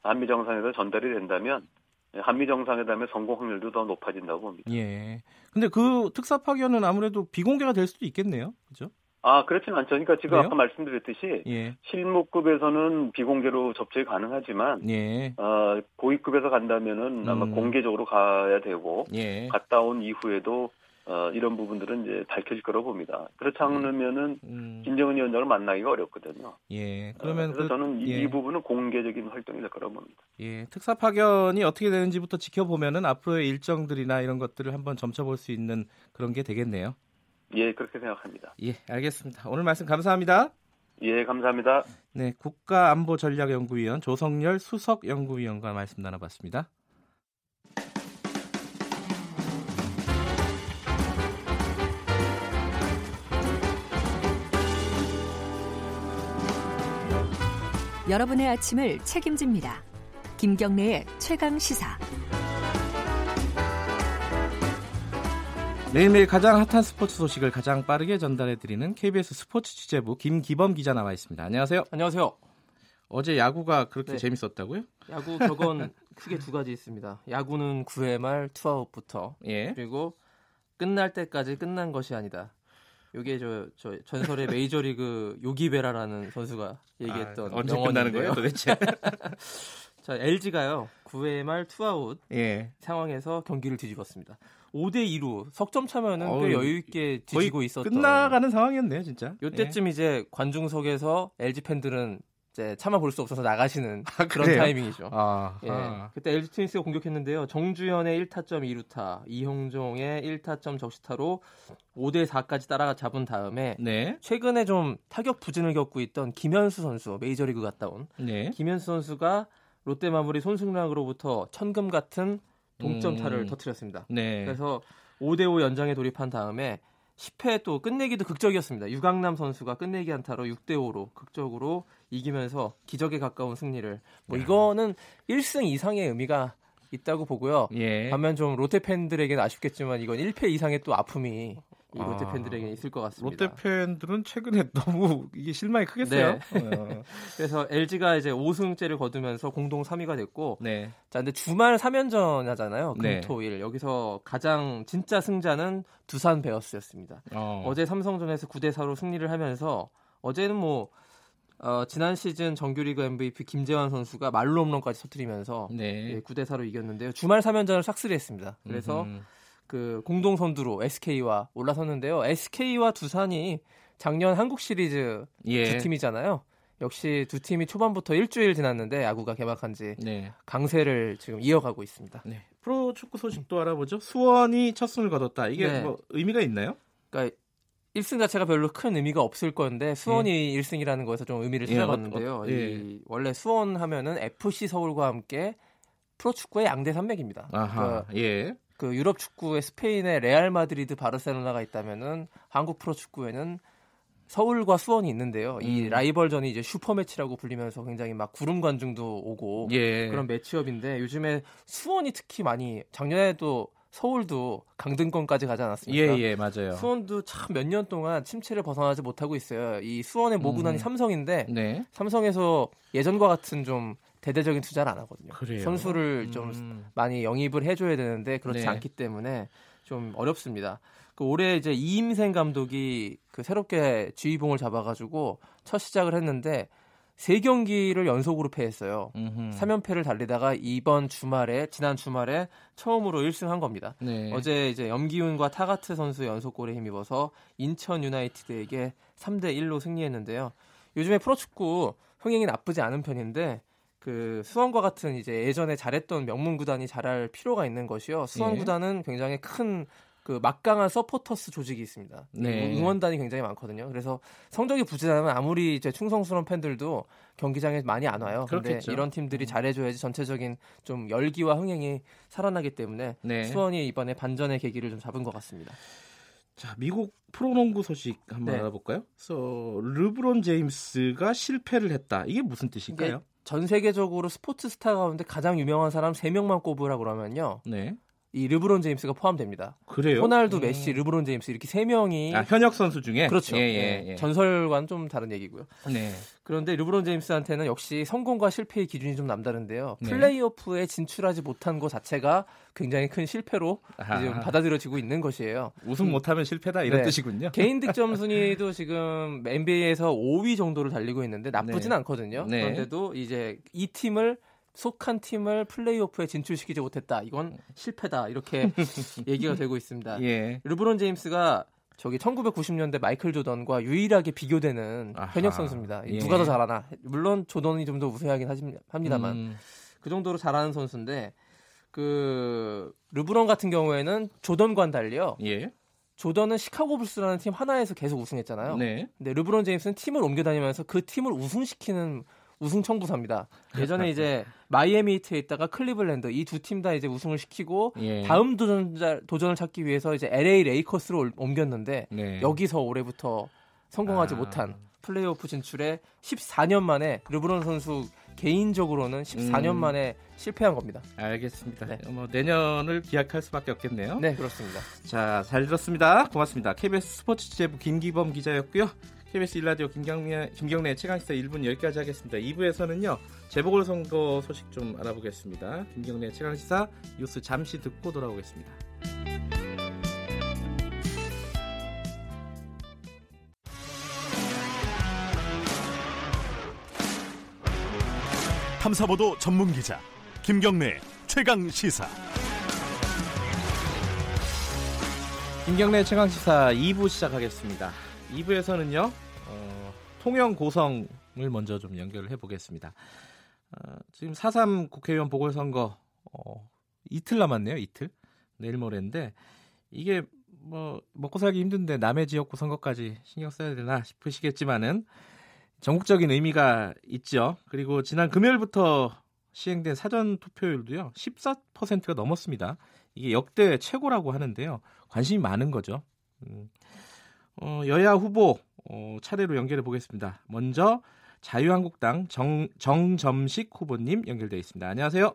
한미 정상회담 전달이 된다면 한미 정상회담의 성공 확률도 더 높아진다고 봅니다. 예. 근데 그 특사 파견은 아무래도 비공개가 될 수도 있겠네요. 그죠? 아, 그렇지는 않죠. 그러니까 지금 그래요? 아까 말씀드렸듯이 예. 실무급에서는 비공개로 접촉이 가능하지만 예. 어, 고위급에서 간다면은 음. 아마 공개적으로 가야 되고 예. 갔다 온 이후에도 어, 이런 부분들은 이제 밝혀질 거라고 봅니다. 그렇지 않으면은 음. 김정은 위원장을 만나기가 어렵거든요. 예. 그러면 어, 그래서 그, 저는 이, 예. 이, 부분은 공개적인 활동이 될 거라고 봅니다. 예. 특사 파견이 어떻게 되는지부터 지켜보면은 앞으로의 일정들이나 이런 것들을 한번 점쳐볼 수 있는 그런 게 되겠네요. 예, 그렇게 생각합니다. 예, 알겠습니다. 오늘 말씀 감사합니다. 예, 감사합니다. 네, 국가안보전략연구위원 조성열 수석연구위원과 말씀 나눠봤습니다. 여러분의 아침을 책임집니다. 김경래의 최강 시사. 매일매일 가장 핫한 스포츠 소식을 가장 빠르게 전달해 드리는 KBS 스포츠 취재부 김기범 기자 나와 있습니다. 안녕하세요. 안녕하세요. 어제 야구가 그렇게 네. 재밌었다고요? 야구 격언 크게 두 가지 있습니다. 야구는 9회 말 투아웃부터 예. 그리고 끝날 때까지 끝난 것이 아니다. 이게 저, 저 전설의 메이저리그 요기베라라는 선수가 얘기했던 아, 언제 끝나는 거예요 도대체? 자 LG가요 9회 말 투아웃 예. 상황에서 경기를 뒤집었습니다. 5대 2로 석점 차면은 어우, 꽤 여유 있게 뒤지고 있었던 끝나가는 상황이었네요, 진짜. 요때쯤 예. 이제 관중석에서 LG 팬들은 이제 차마 볼 수 없어서 나가시는 아, 그런 타이밍이죠. 아, 예. 아. 그때 LG 트윈스가 공격했는데요. 정주현의 1타점 2루타, 이형종의 1타점 적시타로 5대 4까지 따라가 잡은 다음에 네. 최근에 좀 타격 부진을 겪고 있던 김현수 선수 메이저리그 갔다 온 네. 김현수 선수가 롯데 마무리 손승락으로부터 천금 같은 동점타를 음. 터뜨렸습니다. 네. 그래서 5대 5 연장에 돌입한 다음에 10회 또 끝내기도 극적이었습니다. 유강남 선수가 끝내기 한타로 6대 5로 극적으로 이기면서 기적에 가까운 승리를 뭐 이거는 1승 이상의 의미가 있다고 보고요. 예. 반면 좀 롯데 팬들에게는 아쉽겠지만 이건 1패 이상의 또 아픔이 이 롯데 아, 팬들에게 있을 것 같습니다. 롯데 팬들은 최근에 너무 이게 실망이 크겠어요. 네. 어. 그래서 LG가 이제 5승째를 거두면서 공동 3위가 됐고, 네. 자 근데 주말 3연전 하잖아요. 네. 금토일 네. 여기서 가장 진짜 승자는 두산 베어스였습니다. 어. 제 삼성전에서 9대 4로 승리를 하면서 어제는 뭐 어, 지난 시즌 정규리그 MVP 김재환 선수가 말로 홈런까지 터뜨리면서 네. 예, 9대 4로 이겼는데요. 주말 3연전을 싹쓸이했습니다. 그래서 음흠. 그 공동 선두로 SK와 올라섰는데요. SK와 두산이 작년 한국 시리즈 예. 두 팀이잖아요. 역시 두 팀이 초반부터 일주일 지났는데 야구가 개막한 지 네. 강세를 지금 이어가고 있습니다. 네. 프로 축구 소식도 알아보죠. 수원이 첫 승을 거뒀다. 이게 네. 뭐 의미가 있나요? 그러니까 1승 자체가 별로 큰 의미가 없을 건데 수원이 예. 1승이라는 거에서 좀 의미를 찾아봤는데요. 예, 어, 어, 예. 원래 수원 하면은 FC 서울과 함께 프로축구의 양대 산맥입니다. 아하, 그러니까 예. 그 유럽 축구의 스페인의 레알 마드리드 바르셀로나가 있다면은 한국 프로 축구에는 서울과 수원이 있는데요. 이 음. 라이벌전이 이제 슈퍼 매치라고 불리면서 굉장히 막 구름 관중도 오고 예. 그런 매치업인데 요즘에 수원이 특히 많이 작년에도 서울도 강등권까지 가지 않았습니까? 예, 예, 맞아요. 수원도 참 몇 년 동안 침체를 벗어나지 못하고 있어요. 이 수원의 모구단이 음. 삼성인데 네. 삼성에서 예전과 같은 좀 대대적인 투자를 안 하거든요. 그래요? 선수를 음. 좀 많이 영입을 해줘야 되는데 그렇지 네. 않기 때문에 좀 어렵습니다. 그 올해 이제 이임생 감독이 그 새롭게 지휘봉을 잡아가지고 첫 시작을 했는데 세 경기를 연속으로 패했어요. 음흠. 3연패를 달리다가 이번 주말에 지난 주말에 처음으로 1승한 겁니다. 네. 어제 이제 염기훈과 타가트 선수 연속골에 힘입어서 인천 유나이티드에게 3대 1로 승리했는데요. 요즘에 프로축구 흥행이 나쁘지 않은 편인데 그 수원과 같은 이제 예전에 잘했던 명문 구단이 잘할 필요가 있는 것이요. 수원 예. 구단은 굉장히 큰 그 막강한 서포터스 조직이 있습니다. 네. 응원단이 굉장히 많거든요. 그래서 성적이 부진하면 아무리 이제 충성스러운 팬들도 경기장에 많이 안 와요. 그런데 이런 팀들이 음. 잘해줘야지 전체적인 좀 열기와 흥행이 살아나기 때문에 네. 수원이 이번에 반전의 계기를 좀 잡은 것 같습니다. 자, 미국 프로농구 소식 한번 네. 알아볼까요? 그래서 르브론 제임스가 실패를 했다. 이게 무슨 뜻일까요? 전 세계적으로 스포츠 스타 가운데 가장 유명한 사람 3명만 꼽으라 그러면요. 네. 이 르브론 제임스가 포함됩니다. 그래요? 호날두, 음. 메시, 르브론 제임스 이렇게 세 명이 아, 현역 선수 중에 그렇죠. 예, 예, 예. 전설과는 좀 다른 얘기고요. 네. 그런데 르브론 제임스한테는 역시 성공과 실패의 기준이 좀 남다른데요. 네. 플레이오프에 진출하지 못한 것 자체가 굉장히 큰 실패로 받아들여지고 있는 것이에요. 우승 음. 못하면 실패다 이런 네. 뜻이군요. 개인 득점 순위도 지금 NBA에서 5위 정도를 달리고 있는데 나쁘진 네. 않거든요. 네. 그런데도 이제 이 팀을 속한 팀을 플레이오프에 진출시키지 못했다. 이건 실패다. 이렇게 얘기가 되고 있습니다. 예. 르브론 제임스가 저기 1990년대 마이클 조던과 유일하게 비교되는 아하. 현역 선수입니다. 예. 누가 더 잘하나? 물론 조던이 좀 더 우세하긴 합니다만 음. 그 정도로 잘하는 선수인데 그 르브론 같은 경우에는 조던과는 달리요. 예. 조던은 시카고 불스라는 팀 하나에서 계속 우승했잖아요. 네. 근데 르브론 제임스는 팀을 옮겨 다니면서 그 팀을 우승시키는 우승 청부사입니다. 예전에 이제 마이애미 히트에 있다가 클리블랜드 이 두 팀 다 이제 우승을 시키고 예. 다음 도전자 도전을 찾기 위해서 이제 LA 레이커스로 옮겼는데 네. 여기서 올해부터 성공하지 아. 못한 플레이오프 진출에 14년 만에 르브론 선수 개인적으로는 14년 음. 만에 실패한 겁니다. 알겠습니다. 네. 뭐 내년을 기약할 수밖에 없겠네요. 네, 그렇습니다. 자, 잘 들었습니다. 고맙습니다. KBS 스포츠 취재부 김기범 기자였고요. KBS 일라디오 김경래, 김경래 최강시사 1분 여기까지 하겠습니다. 2부에서는요. 재보궐선거 소식 좀 알아보겠습니다. 김경래 최강시사 뉴스 잠시 듣고 돌아오겠습니다. 탐사보도 전문 기자 김경래 최강 시사. 김경래 최강 시사 2부 시작하겠습니다. 2부에서는요, 어, 통영 고성을 먼저 좀 연결을 해보겠습니다. 어, 지금 4.3 국회의원 보궐선거, 어, 이틀 남았네요, 이틀. 내일 모레인데, 이게 뭐, 먹고 살기 힘든데 남의 지역구 선거까지 신경 써야 되나 싶으시겠지만은, 전국적인 의미가 있죠. 그리고 지난 금요일부터 시행된 사전 투표율도요, 14%가 넘었습니다. 이게 역대 최고라고 하는데요. 관심이 많은 거죠. 음, 어, 여야 후보 어, 차례로 연결해 보겠습니다. 먼저 자유한국당 정, 정점식 후보님 연결돼 있습니다. 안녕하세요.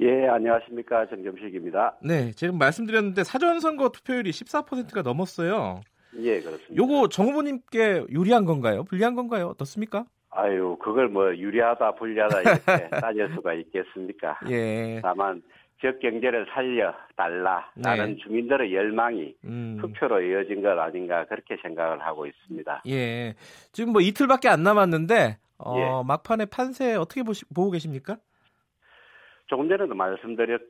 예, 안녕하십니까. 정점식입니다. 네, 지금 말씀드렸는데 사전선거 투표율이 14%가 넘었어요. 예, 그렇습니다. 요거 정 후보님께 유리한 건가요? 불리한 건가요? 어떻습니까? 아유, 그걸 뭐 유리하다, 불리하다 이렇게 따질 수가 있겠습니까? 예. 다만 지역 경제를 살려 달라라는 네. 주민들의 열망이 음. 투표로 이어진 것 아닌가 그렇게 생각을 하고 있습니다. 예. 지금 뭐 이틀밖에 안 남았는데 어, 예. 막판의 판세 어떻게 보시, 보고 계십니까? 조금 전에도 말씀드렸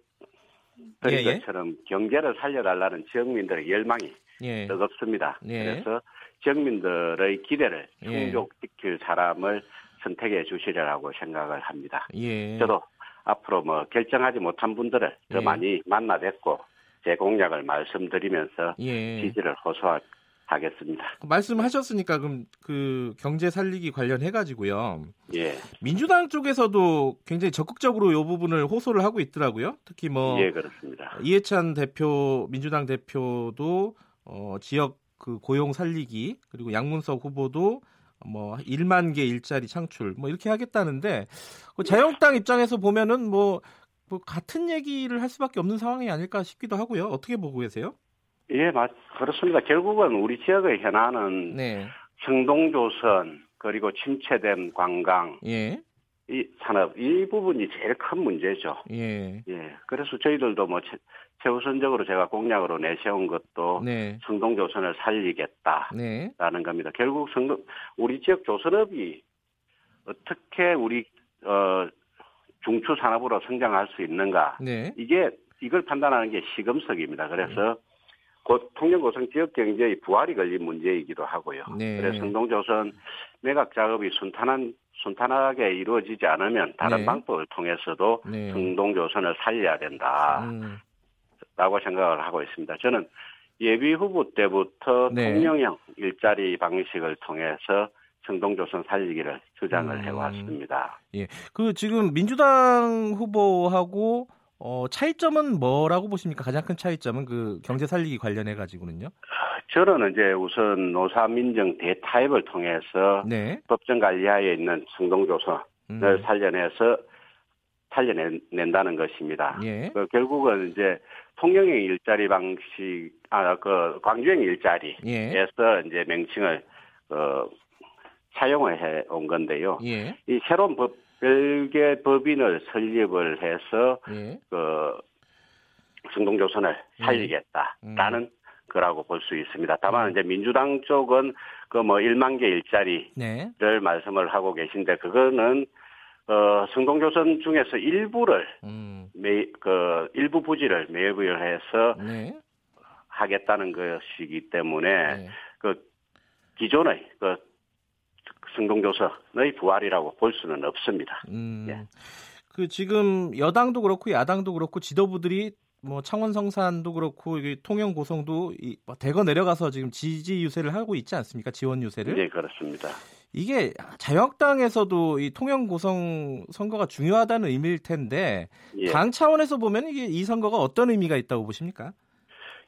던 예, 예. 것처럼 경제를 살려달라는 지역민들의 열망이 예. 뜨겁습니다. 예. 그래서 지역민들의 기대를 예. 충족시킬 사람을 선택해 주시리라고 생각을 합니다. 예. 저도 앞으로 뭐 결정하지 못한 분들을 더 예. 많이 만나 뵙고 제 공약을 말씀드리면서 예. 지지를 호소하겠습니다. 말씀하셨으니까 그럼 그 경제 살리기 관련해 가지고요. 예. 민주당 쪽에서도 굉장히 적극적으로 이 부분을 호소를 하고 있더라고요. 특히 뭐 예, 그렇습니다. 이해찬 대표 민주당 대표도 어, 지역 그 고용 살리기 그리고 양문석 후보도 뭐 1만 개 일자리 창출 뭐 이렇게 하겠다는데 그 자유한국당 입장에서 보면은 뭐, 뭐 같은 얘기를 할 수밖에 없는 상황이 아닐까 싶기도 하고요. 어떻게 보고 계세요? 예, 맞 그렇습니다. 결국은 우리 지역의 현안은 네. 성동조선 그리고 침체된 관광 예. 이 산업 이 부분이 제일 큰 문제죠. 예. 예. 그래서 저희들도 뭐 최우선적으로 제가 공약으로 내세운 것도 네. 성동 조선을 살리겠다라는 네. 겁니다. 결국 성동 우리 지역 조선업이 어떻게 우리 어 중추 산업으로 성장할 수 있는가? 네. 이게 이걸 판단하는 게 시금석입니다. 그래서 곧 통영고성 지역 경제의 부활이 걸린 문제이기도 하고요. 네. 그래서 성동조선 매각 작업이 순탄한 순탄하게 이루어지지 않으면 다른 네. 방법을 통해서도 네. 성동조선을 살려야 된다. 음. 라고 생각을 하고 있습니다. 저는 예비 후보 때부터 네. 통영형 일자리 방식을 통해서 성동조선 살리기를 주장을 음. 해왔습니다. 예. 그 지금 민주당 후보하고 어, 차이점은 뭐라고 보십니까? 가장 큰 차이점은 그 경제 살리기 관련해 가지고는요. 저는 이제 우선 노사민정 대타입을 통해서 네. 법정 관리하에 있는 성동조선을 음. 살려내서 살려낸다는 것입니다. 예. 그 결국은 이제 통영행 일자리 방식, 아, 그 광주행 일자리에서 예. 이제 명칭을 어, 사용을 해 온 건데요. 예. 이 새로운 법, 별개 법인을 설립을 해서 예. 그 승동조선을 예. 살리겠다라는 음. 거라고 볼 수 있습니다. 다만 음. 이제 민주당 쪽은 그 뭐 1만 개 일자리를 네. 말씀을 하고 계신데 그거는 어, 성동조선 중에서 일부를 음. 매, 그 일부 부지를 매입을 해서 네. 하겠다는 것이기 때문에 네. 그 기존의 그 성동조선의 부활이라고 볼 수는 없습니다. 음. 예. 그 지금 여당도 그렇고 야당도 그렇고 지도부들이 뭐 창원 성산도 그렇고 통영 고성도 뭐 대거 내려가서 지금 지지 유세를 하고 있지 않습니까? 지원 유세를? 네, 그렇습니다. 이게 자유한국당에서도 이 통영 고성 선거가 중요하다는 의미일 텐데 예. 당 차원에서 보면 이게 이 선거가 어떤 의미가 있다고 보십니까?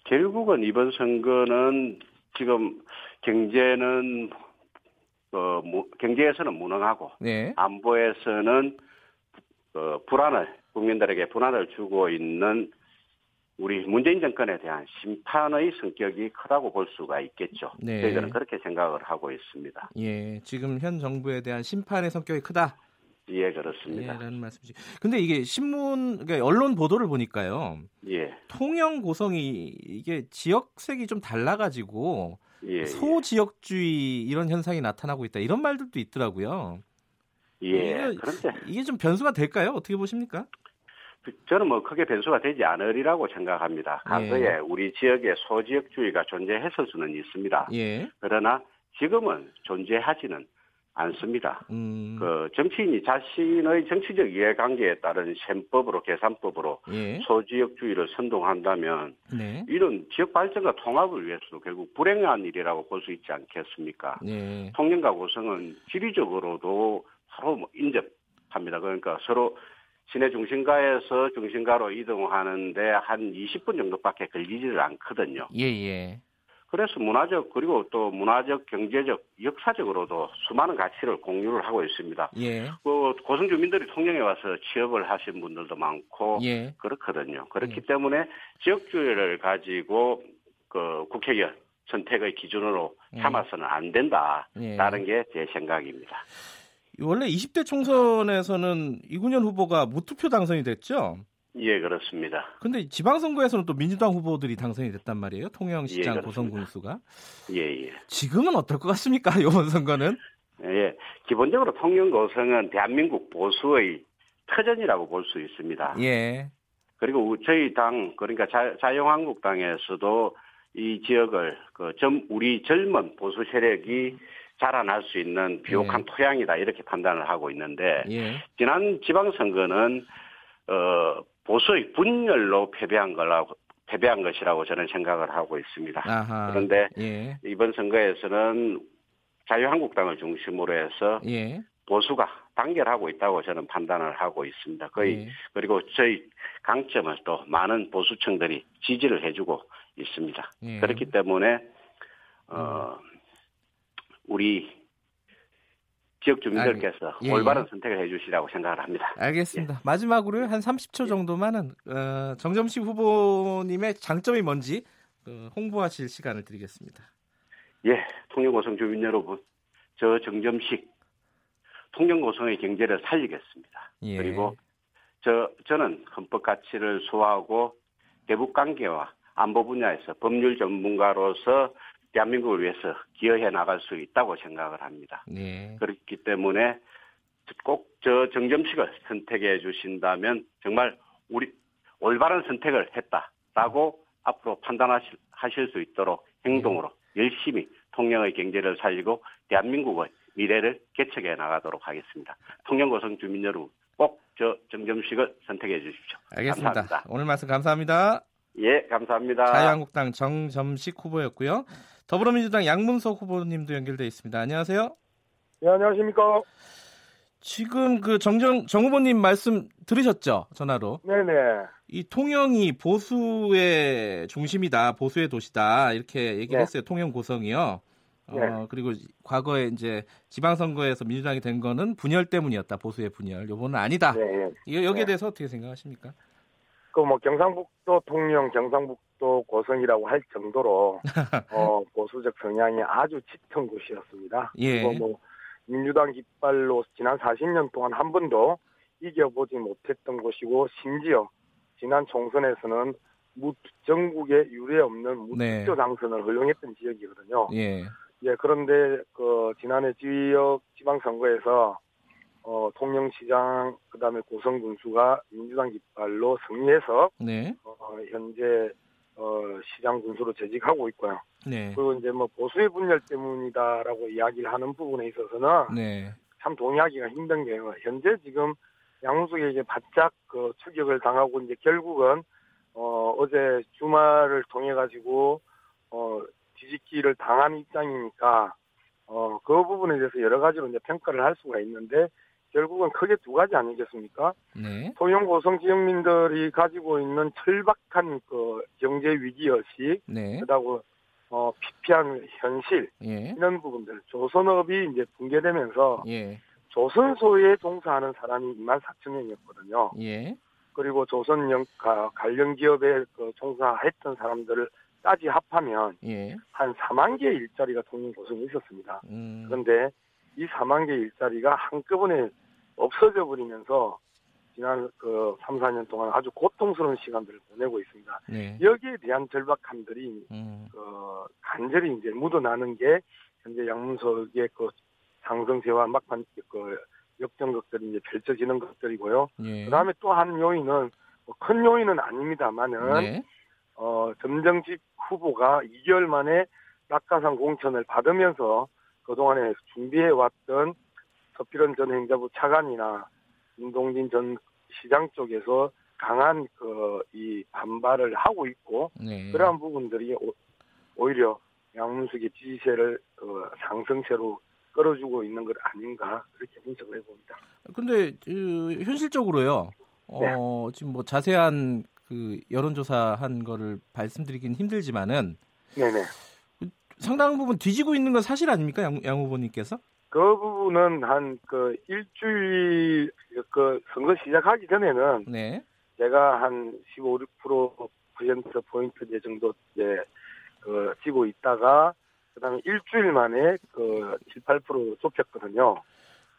결국은 이번 선거는 지금 경제는 어, 경제에서는 무능하고 네. 안보에서는 어, 불안을 국민들에게 불안을 주고 있는 우리 문재인 정권에 대한 심판의 성격이 크다고 볼 수가 있겠죠. 네. 저희들은 그렇게 생각을 하고 있습니다. 예, 지금 현 정부에 대한 심판의 성격이 크다. 예, 그렇습니다. 예, 라는 말씀이시. 근데 이게 신문, 그러니까 언론 보도를 보니까요. 예. 통영 고성이 이게 지역색이 좀 달라가지고 예, 예. 소지역주의 이런 현상이 나타나고 있다 이런 말들도 있더라고요. 예. 이게, 그런데 이게 좀 변수가 될까요? 어떻게 보십니까? 저는 뭐 크게 변수가 되지 않으리라고 생각합니다. 과거에 예. 우리 지역에 소지역주의가 존재했을 수는 있습니다. 예. 그러나 지금은 존재하지는 않습니다. 음. 그 정치인이 자신의 정치적 이해관계에 따른 셈법으로 계산법으로 예. 소지역주의를 선동한다면 네. 이런 지역 발전과 통합을 위해서도 결국 불행한 일이라고 볼 수 있지 않겠습니까? 네. 통영과 고성은 지리적으로도 서로 뭐 인접합니다. 그러니까 서로 시내 중심가에서 중심가로 이동하는데 한 20분 정도밖에 걸리지를 않거든요. 예, 예. 그래서 문화적 그리고 또 문화적 경제적 역사적으로도 수많은 가치를 공유를 하고 있습니다. 예. 그 고성 주민들이 통영에 와서 취업을 하신 분들도 많고 예. 그렇거든요. 그렇기 예. 때문에 지역주의를 가지고 그 국회의원 선택의 기준으로 예. 삼아서는 안 된다라는 예. 게제 생각입니다. 원래 20대 총선에서는 이군현 후보가 무투표 당선이 됐죠? 예, 그렇습니다. 근데 지방선거에서는 또 민주당 후보들이 당선이 됐단 말이에요. 통영시장 예, 고성군수가. 예, 예. 지금은 어떨 것 같습니까? 이번 선거는? 예, 기본적으로 통영 고성은 대한민국 보수의 터전이라고 볼 수 있습니다. 예. 그리고 저희 당 그러니까 자, 자유한국당에서도 이 지역을 그 점, 우리 젊은 보수 세력이 자라날 수 있는 비옥한 예. 토양이다 이렇게 판단을 하고 있는데 예. 지난 지방선거는 어, 보수의 분열로 패배한 거라고 패배한 것이라고 저는 생각을 하고 있습니다. 아하. 그런데 예. 이번 선거에서는 자유한국당을 중심으로 해서 예. 보수가 단결하고 있다고 저는 판단을 하고 있습니다. 거의 예. 그리고 저희 강점을 또 많은 보수층들이 지지를 해주고 있습니다. 예. 그렇기 때문에 어, 우리 지역 주민들께서 예, 예. 올바른 선택을 해주시라고 생각을 합니다. 알겠습니다. 예. 마지막으로 한 30초 정도만은 어, 정점식 후보님의 장점이 뭔지 어, 홍보하실 시간을 드리겠습니다. 예, 통영고성 주민 여러분, 저 정점식 통영고성의 경제를 살리겠습니다. 예. 그리고 저 저는 헌법 가치를 소화하고 대북 관계와 안보 분야에서 법률 전문가로서 대한민국을 위해서 기여해 나갈 수 있다고 생각을 합니다. 네. 그렇기 때문에 꼭 저 정점식을 선택해 주신다면 정말 우리 올바른 선택을 했다라고 앞으로 판단하실 하실 수 있도록 행동으로 네. 열심히 통영의 경제를 살리고 대한민국의 미래를 개척해 나가도록 하겠습니다. 통영 고성 주민 여러분 꼭 저 정점식을 선택해 주십시오. 알겠습니다. 감사합니다. 오늘 말씀 감사합니다. 예, 감사합니다. 자유한국당 정점식 후보였고요. 더불어민주당 양문석 후보님도 연결돼 있습니다. 안녕하세요. 네, 안녕하십니까. 지금 그 정정 정 후보님 말씀 들으셨죠? 전화로. 네네. 이 통영이 보수의 중심이다, 보수의 도시다 이렇게 얘기를 네. 했어요. 통영 고성이요. 어, 네. 그리고 과거에 이제 지방선거에서 민주당이 된 거는 분열 때문이었다. 보수의 분열. 요번은 아니다. 네. 여기에 네. 대해서 어떻게 생각하십니까? 그 뭐 경상북도 통영, 경상북 도 고성이라고 할 정도로 어, 보수적 성향이 아주 짙은 곳이었습니다. 예. 그리고 뭐 민주당 깃발로 지난 40년 동안 한 번도 이겨보지 못했던 곳이고 심지어 지난 총선에서는 무, 전국에 유례 없는 무투표 네. 당선을 허용했던 지역이거든요. 예. 예, 그런데 그 지난해 지역 지방선거에서 어, 통영시장 그다음에 고성군수가 민주당 깃발로 승리해서 네. 어, 현재 어, 시장 군수로 재직하고 있고요. 네. 그리고 이제 뭐 보수의 분열 때문이다라고 이야기를 하는 부분에 있어서는 네. 참 동의하기가 힘든 게요. 현재 지금 양수에게 바짝 그 추격을 당하고 이제 결국은 어, 어제 주말을 통해 가지고 어, 뒤집기를 당한 입장이니까 어, 그 부분에 대해서 여러 가지로 이제 평가를 할 수가 있는데 결국은 크게 두 가지 아니겠습니까? 네. 소형 고성 지역민들이 가지고 있는 철박한 그 경제 위기 의식, 네. 그다고 어, 피피한 현실 예. 이런 부분들 조선업이 이제 붕괴되면서 예. 조선소에 종사하는 사람이 2만 4천 명이었거든요. 예. 그리고 조선영 관련 기업에 그 종사했던 사람들을 따지 합하면 예. 한 4만 개의 일자리가 통영 고성에 있었습니다. 음. 그런데 이 4만 개의 일자리가 한꺼번에 없어져 버리면서 지난 그 3, 4년 동안 아주 고통스러운 시간들을 보내고 있습니다. 네. 여기에 대한 절박함들이 음. 그 간절히 이제 묻어나는 게 현재 양문석의 그 상승세와 막판 그 역전극들이 이제 펼쳐지는 것들이고요. 예. 그다음에 또 한 요인은 뭐 큰 요인은 아닙니다만은 네. 어 점정집 후보가 2개월 만에 낙하산 공천을 받으면서 그동안에 준비해 왔던 서필원 전 행자부 차관이나 임동진 전 시장 쪽에서 강한 그 이 반발을 하고 있고 네. 그러한 부분들이 오, 오히려 양문숙의 지지세를 그 상승세로 끌어주고 있는 것 아닌가 그렇게 분석을 해봅니다. 근데 그, 현실적으로요. 어, 네. 지금 뭐 자세한 그 여론조사 한 거를 말씀드리긴 힘들지만은 네네. 상당 부분 뒤지고 있는 건 사실 아닙니까 양, 양 후보님께서? 그 부분은 한 그 일주일 그 선거 시작하기 전에는 네. 제가 한 15, 6% 퍼센트 포인트 정도 이제 그 지고 있다가 그다음에 일주일 만에 그 7, 8% 좁혔거든요.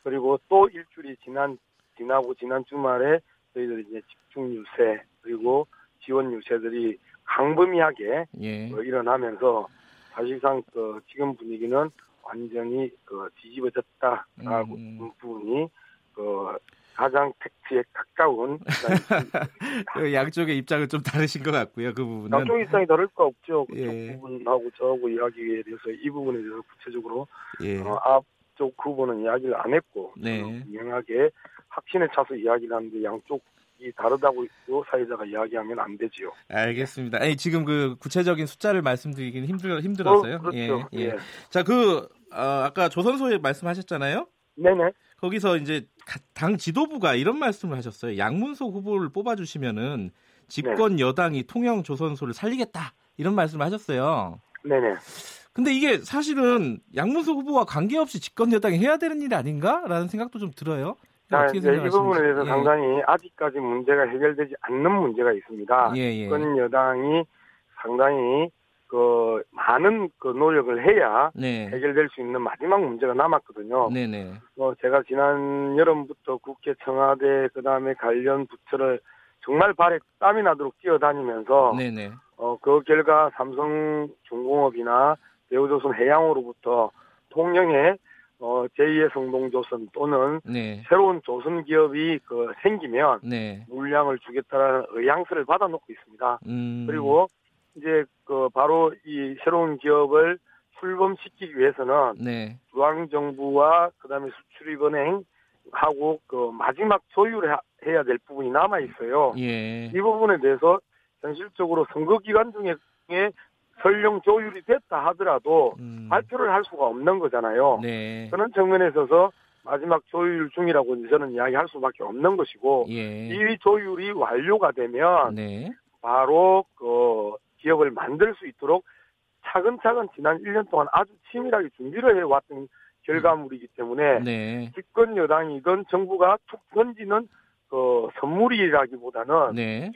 그리고 또 일주일이 지난 지나고 지난 주말에 저희들이 이제 집중 유세 그리고 지원 유세들이 강범위하게 예. 어, 일어나면서 사실상 그 지금 분위기는 완전히 그 뒤집어졌다라고 음. 부분이 그 가장 팩트에 가까운 그 양쪽의 입장은 좀 다르신 것 같고요. 그 부분은 양쪽 입장이 다를 거 없죠. 그쪽 예. 부분하고 저하고 이야기에 대해서 이 부분에 대해서 구체적으로 예. 어, 앞쪽 후보는 이야기를 안 했고 네. 명하게 확신에 차서 이야기를 하는데 양쪽 이 다르다고 사회자가 이야기하면 안 되지요. 알겠습니다. 아니 지금 그 구체적인 숫자를 말씀드리기는 힘들 힘들었어요. 어, 그렇죠. 예, 예. 예. 자 그 어, 아까 조선소에 말씀하셨잖아요. 네네. 거기서 이제 당 지도부가 이런 말씀을 하셨어요. 양문소 후보를 뽑아주시면은 집권 네. 여당이 통영 조선소를 살리겠다 이런 말씀을 하셨어요. 네네. 근데 이게 사실은 양문소 후보와 관계없이 집권 여당이 해야 되는 일 아닌가라는 생각도 좀 들어요. 자, 이 부분에 대해서 예. 상당히 아직까지 문제가 해결되지 않는 문제가 있습니다. 예, 예. 집권 여당이 상당히 그 많은 그 노력을 해야 네. 해결될 수 있는 마지막 문제가 남았거든요. 네네. 뭐 제가 지난 여름부터 국회 청와대 그다음에 관련 부처를 정말 발에 땀이 나도록 뛰어다니면서 네네. 어 그 결과 삼성 중공업이나 대우조선 해양으로부터 통영에 어 제2의 성동조선 또는 네. 새로운 조선 기업이 그 생기면 네. 물량을 주겠다라는 의향서를 받아놓고 있습니다. 음. 그리고 이제 그 바로 이 새로운 기업을 출범시키기 위해서는 네. 중앙 정부와 그다음에 수출입은행 하고 그 마지막 조율을 해야 될 부분이 남아 있어요. 예. 이 부분에 대해서 현실적으로 선거 기간 중에 설령 조율이 됐다 하더라도 음. 발표를 할 수가 없는 거잖아요. 네. 그런 측면에 있어서 마지막 조율 중이라고 저는 이야기할 수밖에 없는 것이고 예. 이 조율이 완료가 되면 네. 바로 그 기업을 만들 수 있도록 차근차근 지난 1년 동안 아주 치밀하게 준비를 해왔던 결과물이기 때문에 네. 집권 여당이건 정부가 툭 던지는 그 선물이라기보다는 네.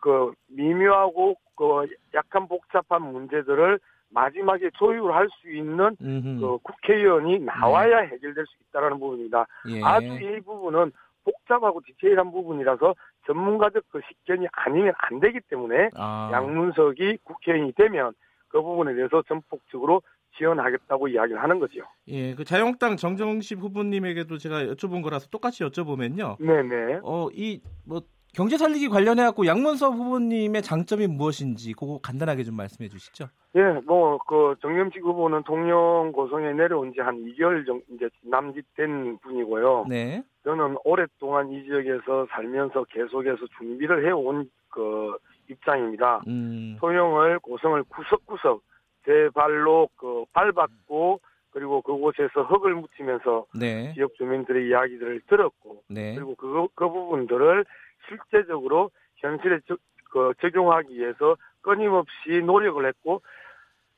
그 미묘하고 그 약간 복잡한 문제들을 마지막에 조율할 수 있는 그 국회의원이 나와야 네. 해결될 수 있다라는 부분입니다. 예. 아주 이 부분은 복잡하고 디테일한 부분이라서 전문가적 그 식견이 아니면 안 되기 때문에 아. 양문석이 국회의원이 되면 그 부분에 대해서 전폭적으로 지원하겠다고 이야기를 하는 거죠. 예, 그 자유한국당 정정식 후보님에게도 제가 여쭤본 거라서 똑같이 여쭤보면요. 네네. 어, 이 뭐 경제 살리기 관련해 갖고 양문석 후보님의 장점이 무엇인지 그거 간단하게 좀 말씀해 주시죠. 예, 뭐 그 정영식 후보는 통영 고성에 내려온 지 한 2개월 정도 이제 남짓된 분이고요. 네. 저는 오랫동안 이 지역에서 살면서 계속해서 준비를 해온 그 입장입니다. 음. 통영을 고성을 구석구석 제 발로 그 밟았고 그리고 그곳에서 흙을 묻히면서 네. 지역 주민들의 이야기들을 들었고 네. 그리고 그, 그 부분들을 실제적으로 현실에 저, 그 적용하기 위해서 끊임없이 노력을 했고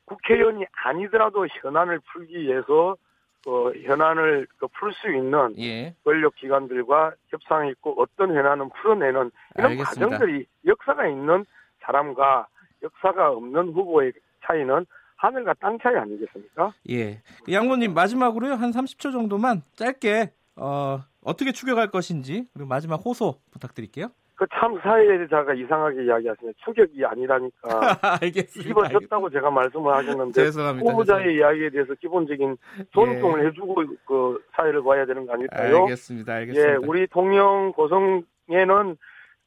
국회의원이 아니더라도 현안을 풀기 위해서 그 현안을 그 풀 수 있는 예. 권력 기관들과 협상했고 어떤 현안은 풀어내는 이런 알겠습니다. 과정들이 역사가 있는 사람과 역사가 없는 후보의 차이는 하늘과 땅 차이 아니겠습니까? 예. 양모님 마지막으로요 한 30초 정도만 짧게 어, 어떻게 추격할 것인지 그리고 마지막 호소 부탁드릴게요. 그참 사회자가 이상하게 이야기하시네. 추격이 아니라니까. 알겠습니다. 집어졌다고 제가 말씀을 하셨는데 죄송합니다. 후보자의 죄송합니다. 이야기에 대해서 기본적인 존중을 예. 해주고 그 사회를 봐야 되는 거 아닐까요? 알겠습니다. 알겠습니다. 예, 우리 통영 고성에는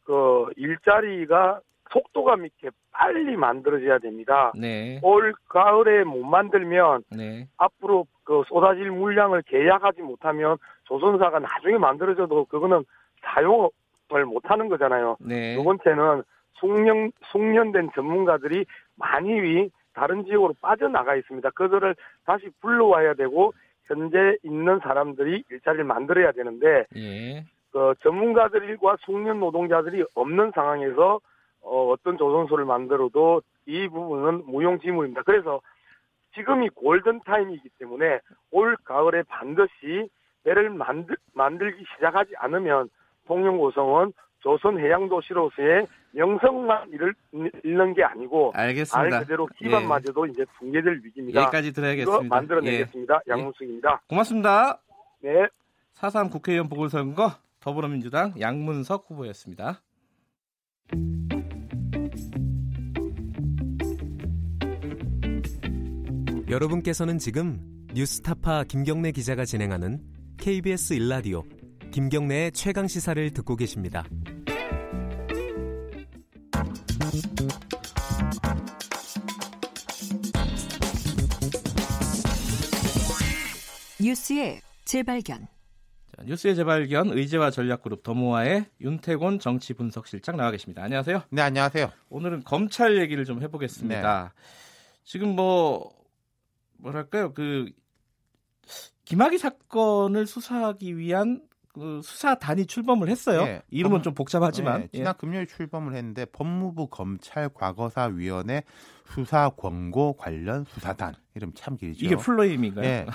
그 일자리가 속도감 있게 빨리 만들어져야 됩니다. 네. 올 가을에 못 만들면 네. 앞으로 그 쏟아질 물량을 계약하지 못하면 조선사가 나중에 만들어져도 그거는 사용 을 못하는 거잖아요. 네. 두 번째는 숙련, 숙련된 전문가들이 많이 다른 지역으로 빠져나가 있습니다. 그들을 다시 불러와야 되고 현재 있는 사람들이 일자리를 만들어야 되는데 예. 그 전문가들과 숙련 노동자들이 없는 상황에서 어, 어떤 조선소를 만들어도 이 부분은 무용지물입니다. 그래서 지금이 골든 타임이기 때문에 올 가을에 반드시 배를 만들, 만들기 시작하지 않으면 통영고성은 조선 해양도시로서의 명성만 잃을, 잃는 게 아니고 알겠습니다. 말 그대로 기반마저도 예. 이제 붕괴될 위기입니다. 여기까지 들어야겠습니다. 만들어내겠습니다. 예. 양문숙입니다. 고맙습니다. 네. 4.3 국회의원 보궐선거 더불어민주당 양문석 후보였습니다. 여러분께서는 지금 뉴스타파 김경래 기자가 진행하는 KBS 일라디오 김경래의 최강 시사를 듣고 계십니다. 뉴스의 재발견. 자, 뉴스의 재발견 의제와 전략그룹 더모아의 윤태곤 정치 분석실장 나와 계십니다. 안녕하세요. 네, 안녕하세요. 오늘은 검찰 얘기를 좀 해보겠습니다. 네. 지금 뭐 뭐랄까요 그 김학의 사건을 수사하기 위한 그 수사단이 출범을 했어요. 네, 이름은 법, 좀 복잡하지만 네, 지난 예. 금요일 출범을 했는데 법무부 검찰 과거사위원회 수사 권고 관련 수사단 이름 참 길죠. 이게 풀네임인가요? 네.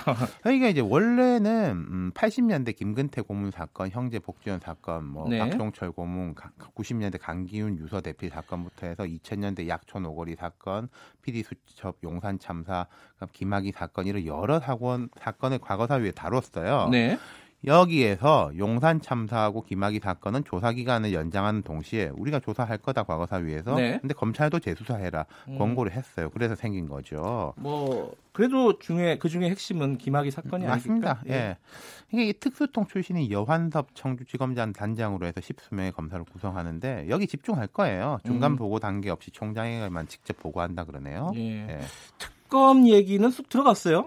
그러니까 이제 원래는 음, 80년대 김근태 고문 사건, 형제 복지원 사건, 뭐 네. 박종철 고문, 90년대 강기훈 유서 대피 사건부터 해서 2000년대 약촌 오거리 사건, PD 수첩 용산 참사, 김학의 사건 이런 여러 사건 사건을 과거사위에 다뤘어요. 네. 여기에서 용산 참사하고 김학의 사건은 조사 기간을 연장하는 동시에 우리가 조사할 거다 과거사위에서 네. 근데 검찰도 재수사해라 음. 권고를 했어요. 그래서 생긴 거죠. 뭐 그래도 중에 그 중에 핵심은 김학의 사건이 맞습니다. 아닐까? 예. 이게 특수통 출신인 여환섭 청주지검장 단장으로 해서 십수 명의 검사를 구성하는데 여기 집중할 거예요. 중간 음. 보고 단계 없이 총장에게만 직접 보고한다 그러네요. 예. 예. 특검 얘기는 쑥 들어갔어요.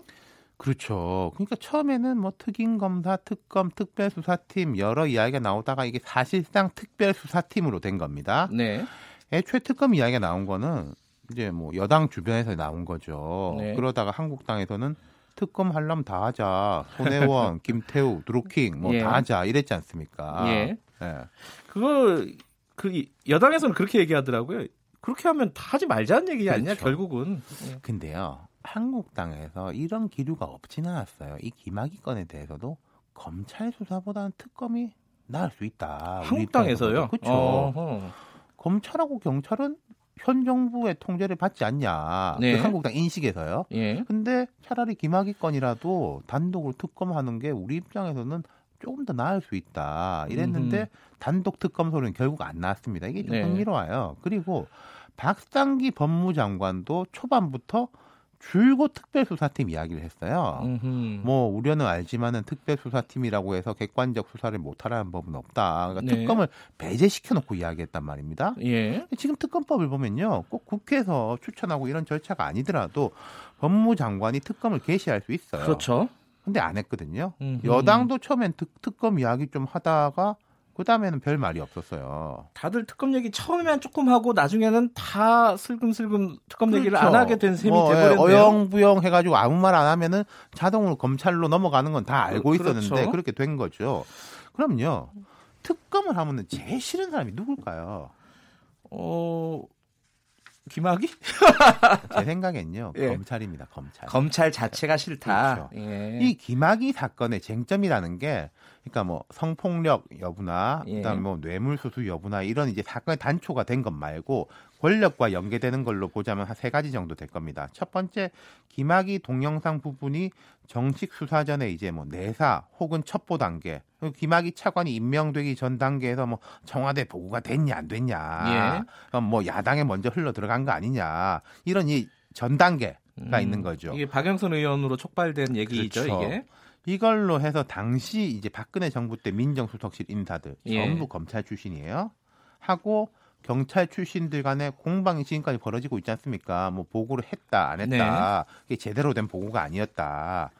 그렇죠. 그러니까 처음에는 뭐 특임 검사, 특검, 특별수사팀 여러 이야기가 나오다가 이게 사실상 특별수사팀으로 된 겁니다. 네. 애초에 특검 이야기가 나온 거는 이제 뭐 여당 주변에서 나온 거죠. 네. 그러다가 한국당에서는 특검 하려면 다 하자. 손혜원, 김태우, 드루킹 뭐다 예. 하자 이랬지 않습니까? 예. 예. 그거 그 여당에서는 그렇게 얘기하더라고요. 그렇게 하면 다 하지 말자는 얘기 아니냐 그렇죠. 결국은. 예. 근데요. 한국당에서 이런 기류가 없진 않았어요. 이 김학의 건에 대해서도 검찰 수사보다는 특검이 나을 수 있다. 한국당에서요? 그렇죠. 검찰하고 경찰은 현 정부의 통제를 받지 않냐. 네. 그 한국당 인식에서요. 예. 근데 차라리 김학의 건이라도 단독으로 특검하는 게 우리 입장에서는 조금 더 나을 수 있다. 이랬는데 음. 단독 특검 소리는 결국 안 나왔습니다. 이게 좀 네. 흥미로워요. 그리고 박상기 법무장관도 초반부터 줄곧 특별수사팀 이야기를 했어요. 음흠. 뭐 우려는 알지만은 특별수사팀이라고 해서 객관적 수사를 못하라는 법은 없다. 그러니까 네. 특검을 배제시켜 놓고 이야기했단 말입니다. 예. 지금 특검법을 보면요, 꼭 국회에서 추천하고 이런 절차가 아니더라도 법무장관이 특검을 개시할 수 있어요. 그렇죠. 근데 안 했거든요. 음흠. 여당도 처음엔 특, 특검 이야기 좀 하다가 그 다음에는 별 말이 없었어요. 다들 특검 얘기 처음에는 조금 하고 나중에는 다 슬금슬금 특검 그렇죠. 얘기를 안 하게 된 셈이 뭐, 돼버렸네요. 어영부영 해가지고 아무 말 안 하면은 자동으로 검찰로 넘어가는 건 다 알고 그렇죠. 있었는데 그렇게 된 거죠. 그럼요. 특검을 하면은 제일 싫은 사람이 누굴까요? 어 김학이? 제 생각엔요 예. 검찰입니다. 검찰. 검찰 자체가 싫다. 그렇죠. 예. 이 김학이 사건의 쟁점이라는 게 그러니까 뭐 성폭력 여부나 예. 그다음에 뭐 뇌물수수 여부나 이런 이제 사건의 단초가 된 것 말고 권력과 연계되는 걸로 보자면 한 세 가지 정도 될 겁니다. 첫 번째 김학이 동영상 부분이 정식 수사 전에 이제 뭐 내사 혹은 첩보 단계 김학이 차관이 임명되기 전 단계에서 뭐 청와대 보고가 됐냐 안 됐냐 예. 뭐 야당에 먼저 흘러 들어간 거 아니냐 이런 이 전 단계가 음, 있는 거죠. 이게 박영선 의원으로 촉발된 얘기죠 그렇죠. 이게. 이걸로 해서 당시 이제 박근혜 정부 때 민정수석실 인사들 예. 전부 검찰 출신이에요. 하고 경찰 출신들 간의 공방이 지금까지 벌어지고 있지 않습니까? 뭐 보고를 했다 안 했다 네. 이게 제대로 된 보고가 아니었다.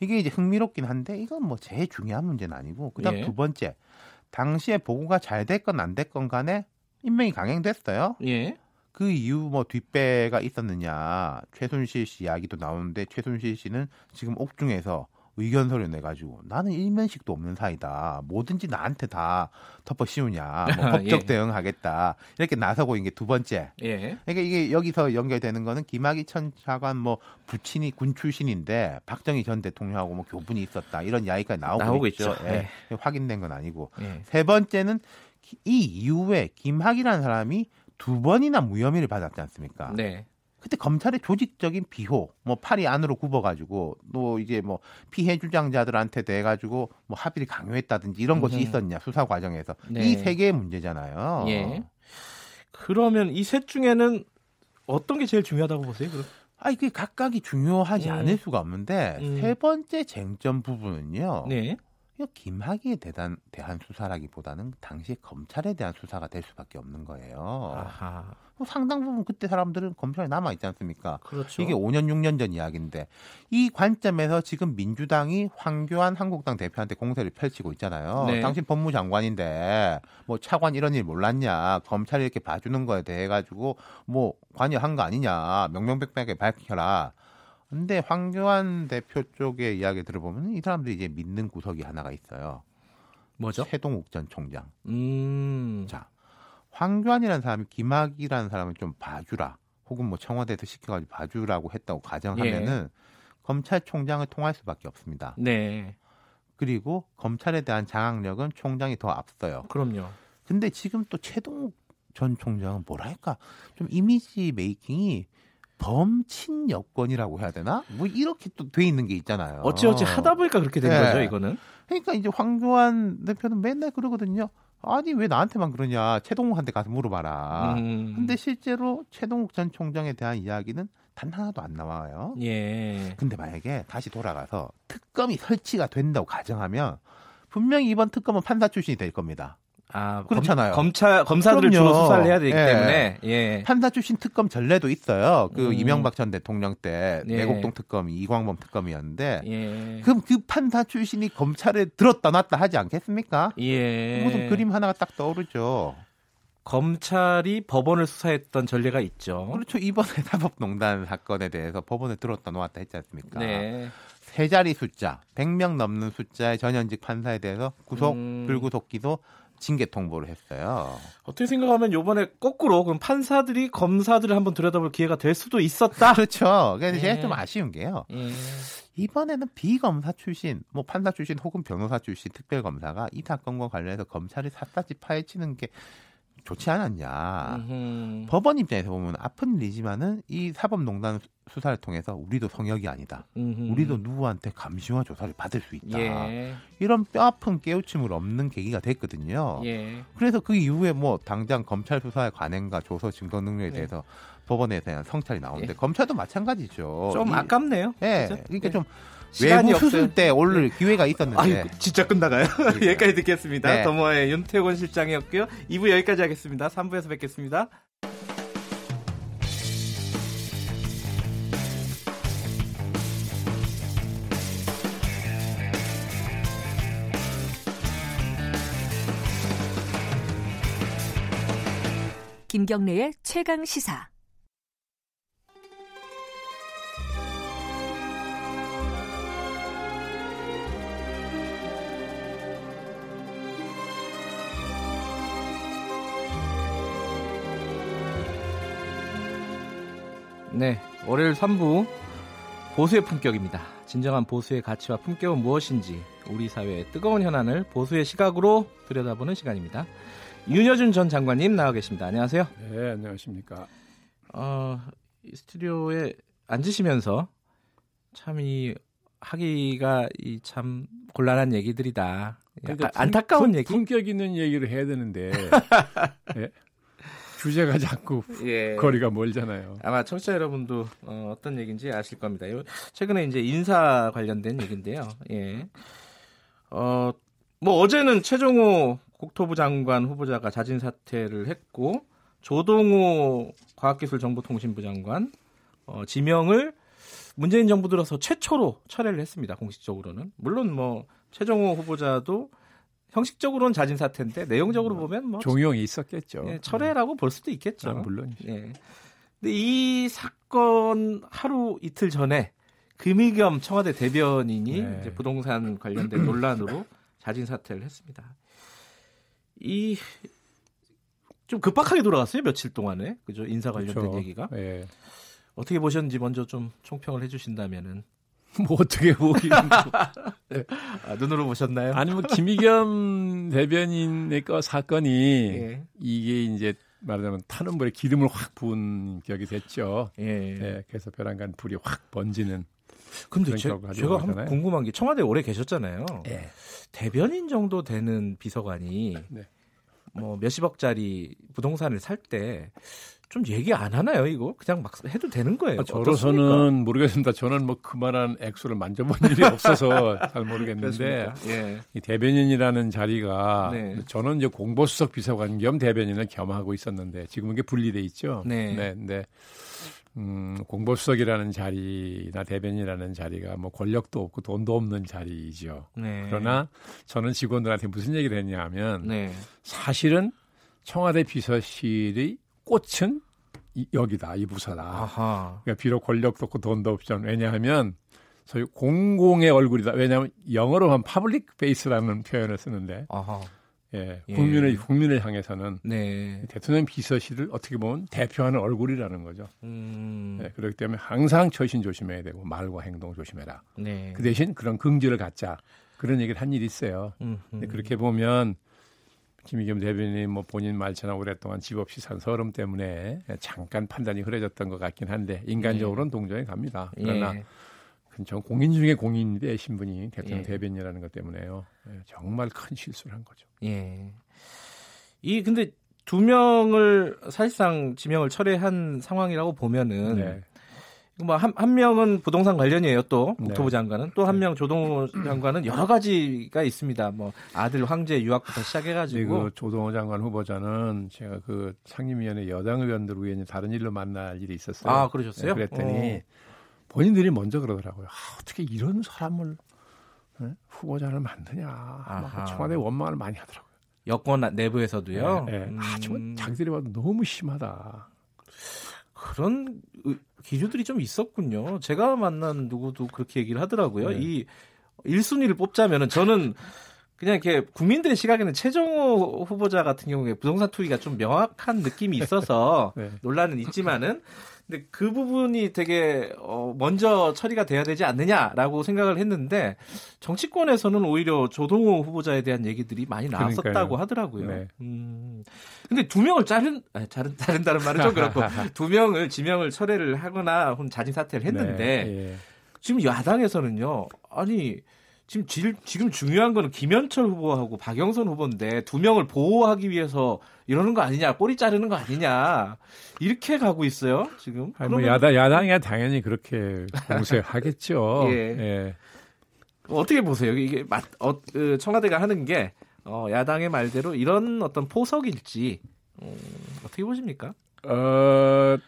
이게 이제 흥미롭긴 한데 이건 뭐 제일 중요한 문제는 아니고 그다음 예. 두 번째 당시에 보고가 잘 됐건 안 됐건 간에 임명이 강행됐어요. 예. 그 이유 뭐 뒷배가 있었느냐 최순실 씨 이야기도 나오는데 최순실 씨는 지금 옥중에서 의견서를 내가지고 나는 일면식도 없는 사이다. 뭐든지 나한테 다 덮어 씌우냐. 뭐 법적 예. 대응하겠다. 이렇게 나서고 있는 게두 번째. 예. 그러니까 이게 여기서 연결되는 거는 김학의 천 차관 뭐 부친이 군 출신인데 박정희 전 대통령하고 뭐 교분이 있었다. 이런 이야기가 나오고, 나오고 있죠. 있죠. 예. 네. 확인된 건 아니고. 예. 세 번째는 이 이후에 김학이라는 사람이 두 번이나 무혐의를 받았지 않습니까? 네. 그때 검찰의 조직적인 비호, 뭐 팔이 안으로 굽어가지고 또 이제 뭐 피해 주장자들한테 대 가지고 뭐 합의를 강요했다든지 이런 것이 있었냐 수사 과정에서 네. 이세 개의 문제잖아요. 예. 그러면 이 셋 중에는 어떤 게 제일 중요하다고 보세요? 그럼? 아, 이게 각각이 중요하지 음. 않을 수가 없는데 음. 세 번째 쟁점 부분은요. 네. 김학의에 대한, 대한 수사라기보다는 당시 검찰에 대한 수사가 될 수밖에 없는 거예요. 아하. 뭐 상당 부분 그때 사람들은 검찰에 남아 있지 않습니까? 그렇죠. 이게 5년 6년 전 이야기인데 이 관점에서 지금 민주당이 황교안 한국당 대표한테 공세를 펼치고 있잖아요. 네. 당신 법무장관인데 뭐 차관 이런 일 몰랐냐? 검찰이 이렇게 봐주는 거에 대해 가지고 뭐 관여한 거 아니냐? 명명백백하게 밝혀라. 근데 황교안 대표 쪽의 이야기 들어보면 이 사람들이 이제 믿는 구석이 하나가 있어요. 뭐죠? 최동욱 전 총장. 음. 자, 황교안이라는 사람이 김학이라는 사람을 좀 봐주라. 혹은 뭐 청와대에서 시켜가지고 봐주라고 했다고 가정하면은 예. 검찰총장을 통할 수밖에 없습니다. 네. 그리고 검찰에 대한 장악력은 총장이 더 앞서요. 그럼요. 근데 지금 또 최동욱 전 총장은 뭐랄까 좀 이미지 메이킹이 범친 여권이라고 해야 되나? 뭐 이렇게 또 돼 있는 게 있잖아요. 어찌어찌 하다 보니까 그렇게 된 네. 거죠, 이거는. 그러니까 이제 황교안 대표는 맨날 그러거든요. 아니 왜 나한테만 그러냐? 최동욱한테 가서 물어봐라. 음. 근데 실제로 최동욱 전 총장에 대한 이야기는 단 하나도 안 나와요. 예. 근데 만약에 다시 돌아가서 특검이 설치가 된다고 가정하면 분명히 이번 특검은 판사 출신이 될 겁니다. 아, 그렇잖아요. 검, 찰 검사들을 그럼요. 주로 수사를 해야 되기 예. 때문에 예. 판사 출신 특검 전례도 있어요. 그 음. 이명박 전 대통령 때 예. 내곡동 특검이 이광범 특검이었는데 예. 그럼 그 판사 출신이 검찰에 들었다 놨다 하지 않겠습니까? 예. 무슨 그림 하나가 딱 떠오르죠. 검찰이 법원을 수사했던 전례가 있죠. 그렇죠. 이번에 사법농단 사건에 대해서 법원에 들었다 놓았다 했지 않습니까? 네. 세 자리 숫자, 100명 넘는 숫자의 전현직 판사에 대해서 구속, 음. 불구속 기소 징계 통보를 했어요. 어떻게 생각하면 이번에 거꾸로 그럼 판사들이 검사들을 한번 들여다볼 기회가 될 수도 있었다. 그렇죠. 그래서 예. 제가 좀 아쉬운 게요. 예. 이번에는 비검사 출신, 뭐 판사 출신 혹은 변호사 출신 특별검사가 이 사건과 관련해서 검찰이 샅샅이 파헤치는 게 좋지 않았냐. 음흠. 법원 입장에서 보면 아픈 일이지만은 이 사법농단 수사를 통해서 우리도 성역이 아니다. 음흠. 우리도 누구한테 감시와 조사를 받을 수 있다. 예. 이런 뼈아픈 깨우침을 없는 계기가 됐거든요. 예. 그래서 그 이후에 뭐 당장 검찰 수사의 관행과 조서 증거 능력에 네. 대해서 법원에 대한 성찰이 나오는데 예. 검찰도 마찬가지죠. 좀 이, 아깝네요. 예. 그렇죠? 그러니까 좀 외부 수술 때 올릴 네. 기회가 있었는데. 아유, 진짜 끝나가요? 여기까지 듣겠습니다. 네. 더모의 윤태곤 실장이었고요. 2부 여기까지 하겠습니다. 3부에서 뵙겠습니다. 김경래의 최강 시사. 네, 월요일 3부 보수의 품격입니다. 진정한 보수의 가치와 품격은 무엇인지 우리 사회의 뜨거운 현안을 보수의 시각으로 들여다보는 시간입니다. 윤여준 전 장관님 나와 계십니다. 안녕하세요. 네, 안녕하십니까. 어, 이 스튜디오에 앉으시면서 참 이 하기가 이 참 곤란한 얘기들이다. 그러니까 안타까운 품, 얘기. 품격 있는 얘기를 해야 되는데 네? 주제가 자꾸 예. 거리가 멀잖아요. 아마 청취자 여러분도 어, 떤 얘기인지 아실 겁니다. 최근에 이제 인사 관련된 얘기인데요. 예. 어, 뭐 어제는 최종호 국토부 장관 후보자가 자진 사퇴를 했고 조동호 과학기술정보통신부 장관 어, 지명을 문재인 정부 들어서 최초로 철회를 했습니다. 공식적으로는 물론 뭐 최종호 후보자도 형식적으로는 자진 사퇴인데 내용적으로 보면 뭐 종용이 있었겠죠. 예, 철회라고 볼 수도 있겠죠. 아, 물론. 예. 근데 이 사건 하루 이틀 전에 금희겸 청와대 대변인이 네. 부동산 관련된 논란으로 자진 사퇴를 했습니다. 이 좀 급박하게 돌아갔어요 며칠 동안에 그죠 인사 관련된 그렇죠. 얘기가 네. 어떻게 보셨는지 먼저 좀 총평을 해주신다면은 뭐 어떻게 보기 네. 아, 눈으로 보셨나요? 아니 뭐 김희겸 대변인의 거 사건이 예. 이게 이제 말하자면 타는 불에 기름을 확 부은 격이 됐죠. 예. 네, 그래서 벼랑간 불이 확 번지는. 근데 제, 제가 한 궁금한 게 청와대 오래 계셨잖아요. 예. 대변인 정도 되는 비서관이 네. 뭐 몇십억짜리 부동산을 살 때 좀 얘기 안 하나요, 이거? 그냥 막 해도 되는 거예요. 아, 저로서는 모르겠습니다. 저는 뭐 그만한 액수를 만져본 일이 없어서 잘 모르겠는데 예. 이 대변인이라는 자리가 네. 저는 이제 공보수석 비서관 겸 대변인을 겸하고 있었는데 지금 이게 분리돼 있죠. 네. 네. 네. 음, 공보수석이라는 자리나 대변인이라는 자리가 뭐 권력도 없고 돈도 없는 자리이죠. 네. 그러나 저는 직원들한테 무슨 얘기를 했냐 하면 네. 사실은 청와대 비서실이 꽃은 이, 여기다 이 부서다. 아하. 그러니까 비록 권력도 없고 돈도 없지만 왜냐하면 소위 공공의 얼굴이다. 왜냐하면 영어로 하면 파블릭 베이스라는 표현을 쓰는데 아하. 예, 예. 국민을 국민을 향해서는 네. 대통령 비서실을 어떻게 보면 대표하는 얼굴이라는 거죠. 음. 예, 그렇기 때문에 항상 처신 조심해야 되고 말과 행동 조심해라. 네. 그 대신 그런 긍지를 갖자 그런 얘기를 한 일이 있어요. 음, 음. 그렇게 보면 김희겸 대변인 뭐 본인 말처럼 오랫동안 집 없이 산 서름 때문에 잠깐 판단이 흐려졌던 것 같긴 한데 인간적으로는 예. 동정이 갑니다. 그러나 예. 전 공인 중에 공인인데 신분이 대통령 예. 대변인이라는 것 때문에요. 예, 정말 큰 실수를 한 거죠. 예. 이 근데 두 명을 사실상 지명을 철회한 상황이라고 보면은 네. 뭐한 한 명은 부동산 관련이에요. 또 네. 국토부 장관은 또 한명 네. 조동호 장관은 여러 가지가 있습니다. 뭐 아들 황제 유학부터 시작해가지고 그 조동호 장관 후보자는 제가 그 상임위원회 여당 의원들 위원이 다른 일로 만날 일이 있었어요. 아 그러셨어요? 네, 그랬더니 어. 본인들이 먼저 그러더라고요. 아, 어떻게 이런 사람을 네? 후보자를 만드냐. 청와대 원망을 많이 하더라고요. 여권 내부에서도요. 네, 네. 음. 아, 정말 자기들이 봐도 너무 심하다. 그런 기류들이 좀 있었군요. 제가 만난 누구도 그렇게 얘기를 하더라고요. 네. 이 1순위를 뽑자면은 저는 그냥 이렇게 국민들의 시각에는 최정호 후보자 같은 경우에 부동산 투기가 좀 명확한 느낌이 있어서 네. 논란은 있지만은 근데 그 부분이 되게 어 먼저 처리가 돼야 되지 않느냐라고 생각을 했는데 정치권에서는 오히려 조동호 후보자에 대한 얘기들이 많이 나왔었다고. 하더라고요. 네. 음. 근데 두 명을 자른 아니, 자른 자른다는 말은 좀 그렇고 두 명을 지명을 철회를 하거나 혹은 자진 사퇴를 했는데 네. 예. 지금 야당에서는요. 아니 지금 지, 지금 중요한 거는 김현철 후보하고 박영선 후보인데 두 명을 보호하기 위해서 이러는 거 아니냐, 꼬리 자르는 거 아니냐 이렇게 가고 있어요 지금. 아니, 뭐 야당 야당이야 당연히 그렇게 공세하겠죠. 예. 예. 어떻게 보세요? 이게 맞, 어, 그 청와대가 하는 게 어, 야당의 말대로 이런 어떤 포석일지 음, 어떻게 보십니까? 어,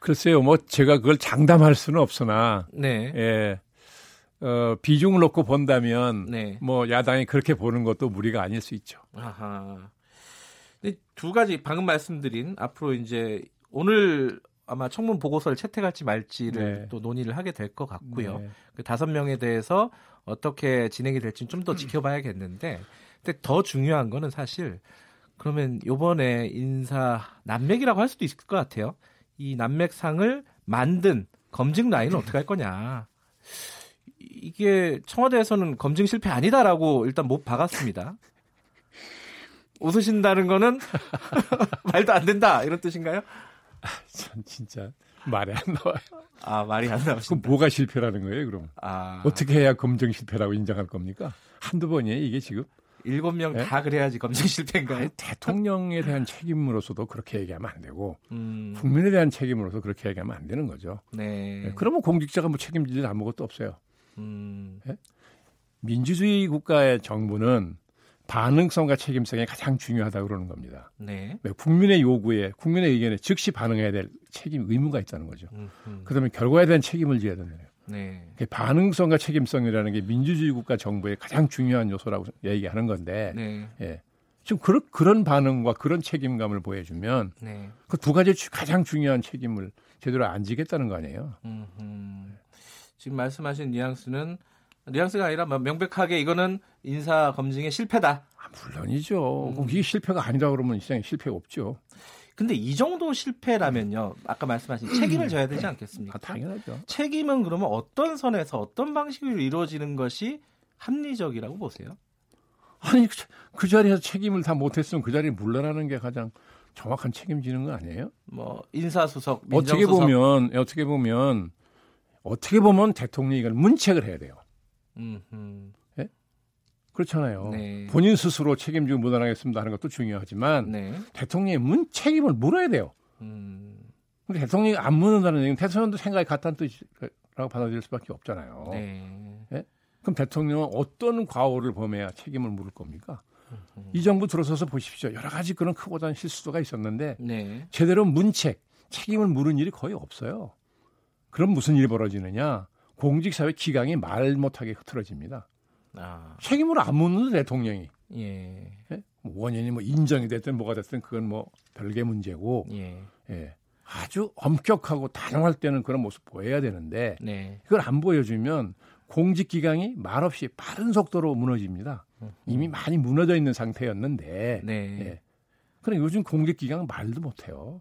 글쎄요, 뭐 제가 그걸 장담할 수는 없으나, 네. 예. 어, 비중을 놓고 본다면 네. 뭐 야당이 그렇게 보는 것도 무리가 아닐 수 있죠. 아하. 두 가지 방금 말씀드린 앞으로 이제 오늘 아마 청문 보고서를 채택할지 말지를 네. 또 논의를 하게 될 것 같고요. 네. 그 다섯 명에 대해서 어떻게 진행이 될지는 좀 더 지켜봐야겠는데, 근데 더 중요한 거는 사실 그러면 요번에 인사 난맥이라고 할 수도 있을 것 같아요. 이 난맥상을 만든 검증 라인은 어떻게 할 거냐. 이게 청와대에서는 검증 실패 아니다라고 일단 못 박았습니다. 웃으신다는 거는 말도 안 된다 이런 뜻인가요? 아, 전 진짜 말이 안 나와요. 아 말이 안. 그럼 뭐가 실패라는 거예요? 그럼 아... 어떻게 해야 검증 실패라고 인정할 겁니까? 한두 번이에요 이게 지금? 일곱 명다 네? 그래야지 검증 실패인가요? 대통령에 대한 책임으로서도 그렇게 얘기하면 안 되고 음... 국민에 대한 책임으로서 그렇게 얘기하면 안 되는 거죠. 네. 네. 그러면 공직자가 뭐 책임질 아무것도 없어요. 음. 네? 민주주의 국가의 정부는 반응성과 책임성이 가장 중요하다고 그러는 겁니다. 네. 국민의 요구에, 국민의 의견에 즉시 반응해야 될 책임 의무가 있다는 거죠. 그다음에 결과에 대한 책임을 져야 되는 거예요. 네. 반응성과 책임성이라는 게 민주주의 국가 정부의 가장 중요한 요소라고 얘기하는 건데, 네. 예. 지금 그런 그런 반응과 그런 책임감을 보여주면 네. 그두 가지 가장 중요한 책임을 제대로 안 지겠다는 거 아니에요. 음흠. 지금 말씀하신 뉘앙스는 뉘앙스가 아니라 뭐 명백하게 이거는 인사 검증의 실패다. 아, 물론이죠. 음. 이게 실패가 아니라 그러면 시장에 실패가 없죠. 근데 이 정도 실패라면요. 아까 말씀하신 책임을 져야 되지 않겠습니까? 아, 당연하죠. 책임은 그러면 어떤 선에서 어떤 방식으로 이루어지는 것이 합리적이라고 보세요? 아니 그, 그 자리에서 책임을 다 못했으면 그 자리에 물러나는 게 가장 정확한 책임지는 거 아니에요? 뭐 인사수석, 민정수석. 어떻게 보면 어떻게 보면 어떻게 보면 대통령이 이걸 문책을 해야 돼요. 예? 그렇잖아요. 네. 본인 스스로 책임지고 무단하겠습니다 하는 것도 중요하지만 네. 대통령의 문 책임을 물어야 돼요. 음. 근데 대통령이 안 묻는다는 얘기는 대통령도 생각이 같다는 뜻이라고 받아들일 수밖에 없잖아요. 네. 예? 그럼 대통령은 어떤 과오를 범해야 책임을 물을 겁니까? 음흠. 이 정부 들어서서 보십시오. 여러 가지 그런 크고 작은 실수가 있었는데 네. 제대로 문책, 책임을 물은 일이 거의 없어요. 그럼 무슨 일이 벌어지느냐? 공직사회 기강이 말 못하게 흐트러집니다. 아. 책임을 안 묻는 대통령이. 예. 예? 뭐 원인이 뭐 인정이 됐든 뭐가 됐든 그건 뭐 별개 문제고. 예. 예. 아주 엄격하고 단호할 때는 그런 모습 보여야 되는데 네. 그걸 안 보여주면 공직 기강이 말없이 빠른 속도로 무너집니다. 이미 많이 무너져 있는 상태였는데. 네. 예. 그럼 요즘 공직 기강은 말도 못해요.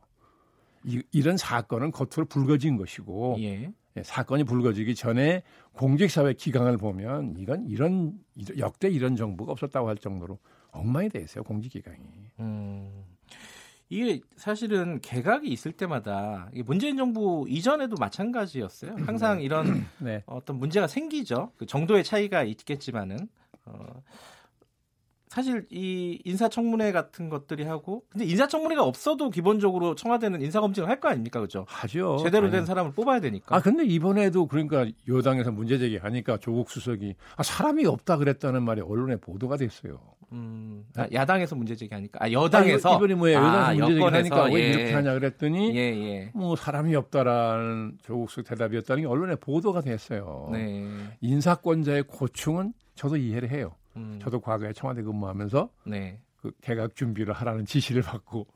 이, 이런 사건은 겉으로 불거진 것이고 예. 예. 사건이 불거지기 전에 공직사회 기강을 보면 이건 이런 역대 이런 정부가 없었다고 할 정도로 엉망이 돼 있어요 공직기강이. 음. 이게 사실은 개각이 있을 때마다 문재인 정부 이전에도 마찬가지였어요. 항상 이런 네. 어떤 문제가 생기죠. 그 정도의 차이가 있겠지만은 어, 사실 이 인사청문회 같은 것들이 하고 근데 인사청문회가 없어도 기본적으로 청와대는 인사검증을 할 거 아닙니까 그죠? 하죠. 제대로 된 사람을 뽑아야 되니까. 아 근데 이번에도 그러니까 여당에서 문제 제기하니까 조국 수석이 아, 사람이 없다 그랬다는 말이 언론에 보도가 됐어요. 음, 아, 야당에서 문제 제기하니까 아 여당에서 아, 이번에 뭐야 여당에서 아, 문제 제기하니까 예. 왜 이렇게 하냐 그랬더니 예, 예. 뭐 사람이 없다라는 조국 수석 대답이었다는 게 언론에 보도가 됐어요. 네. 인사권자의 고충은 저도 이해를 해요. 음. 저도 과거에 청와대 근무하면서 네. 그 개각 준비를 하라는 지시를 받고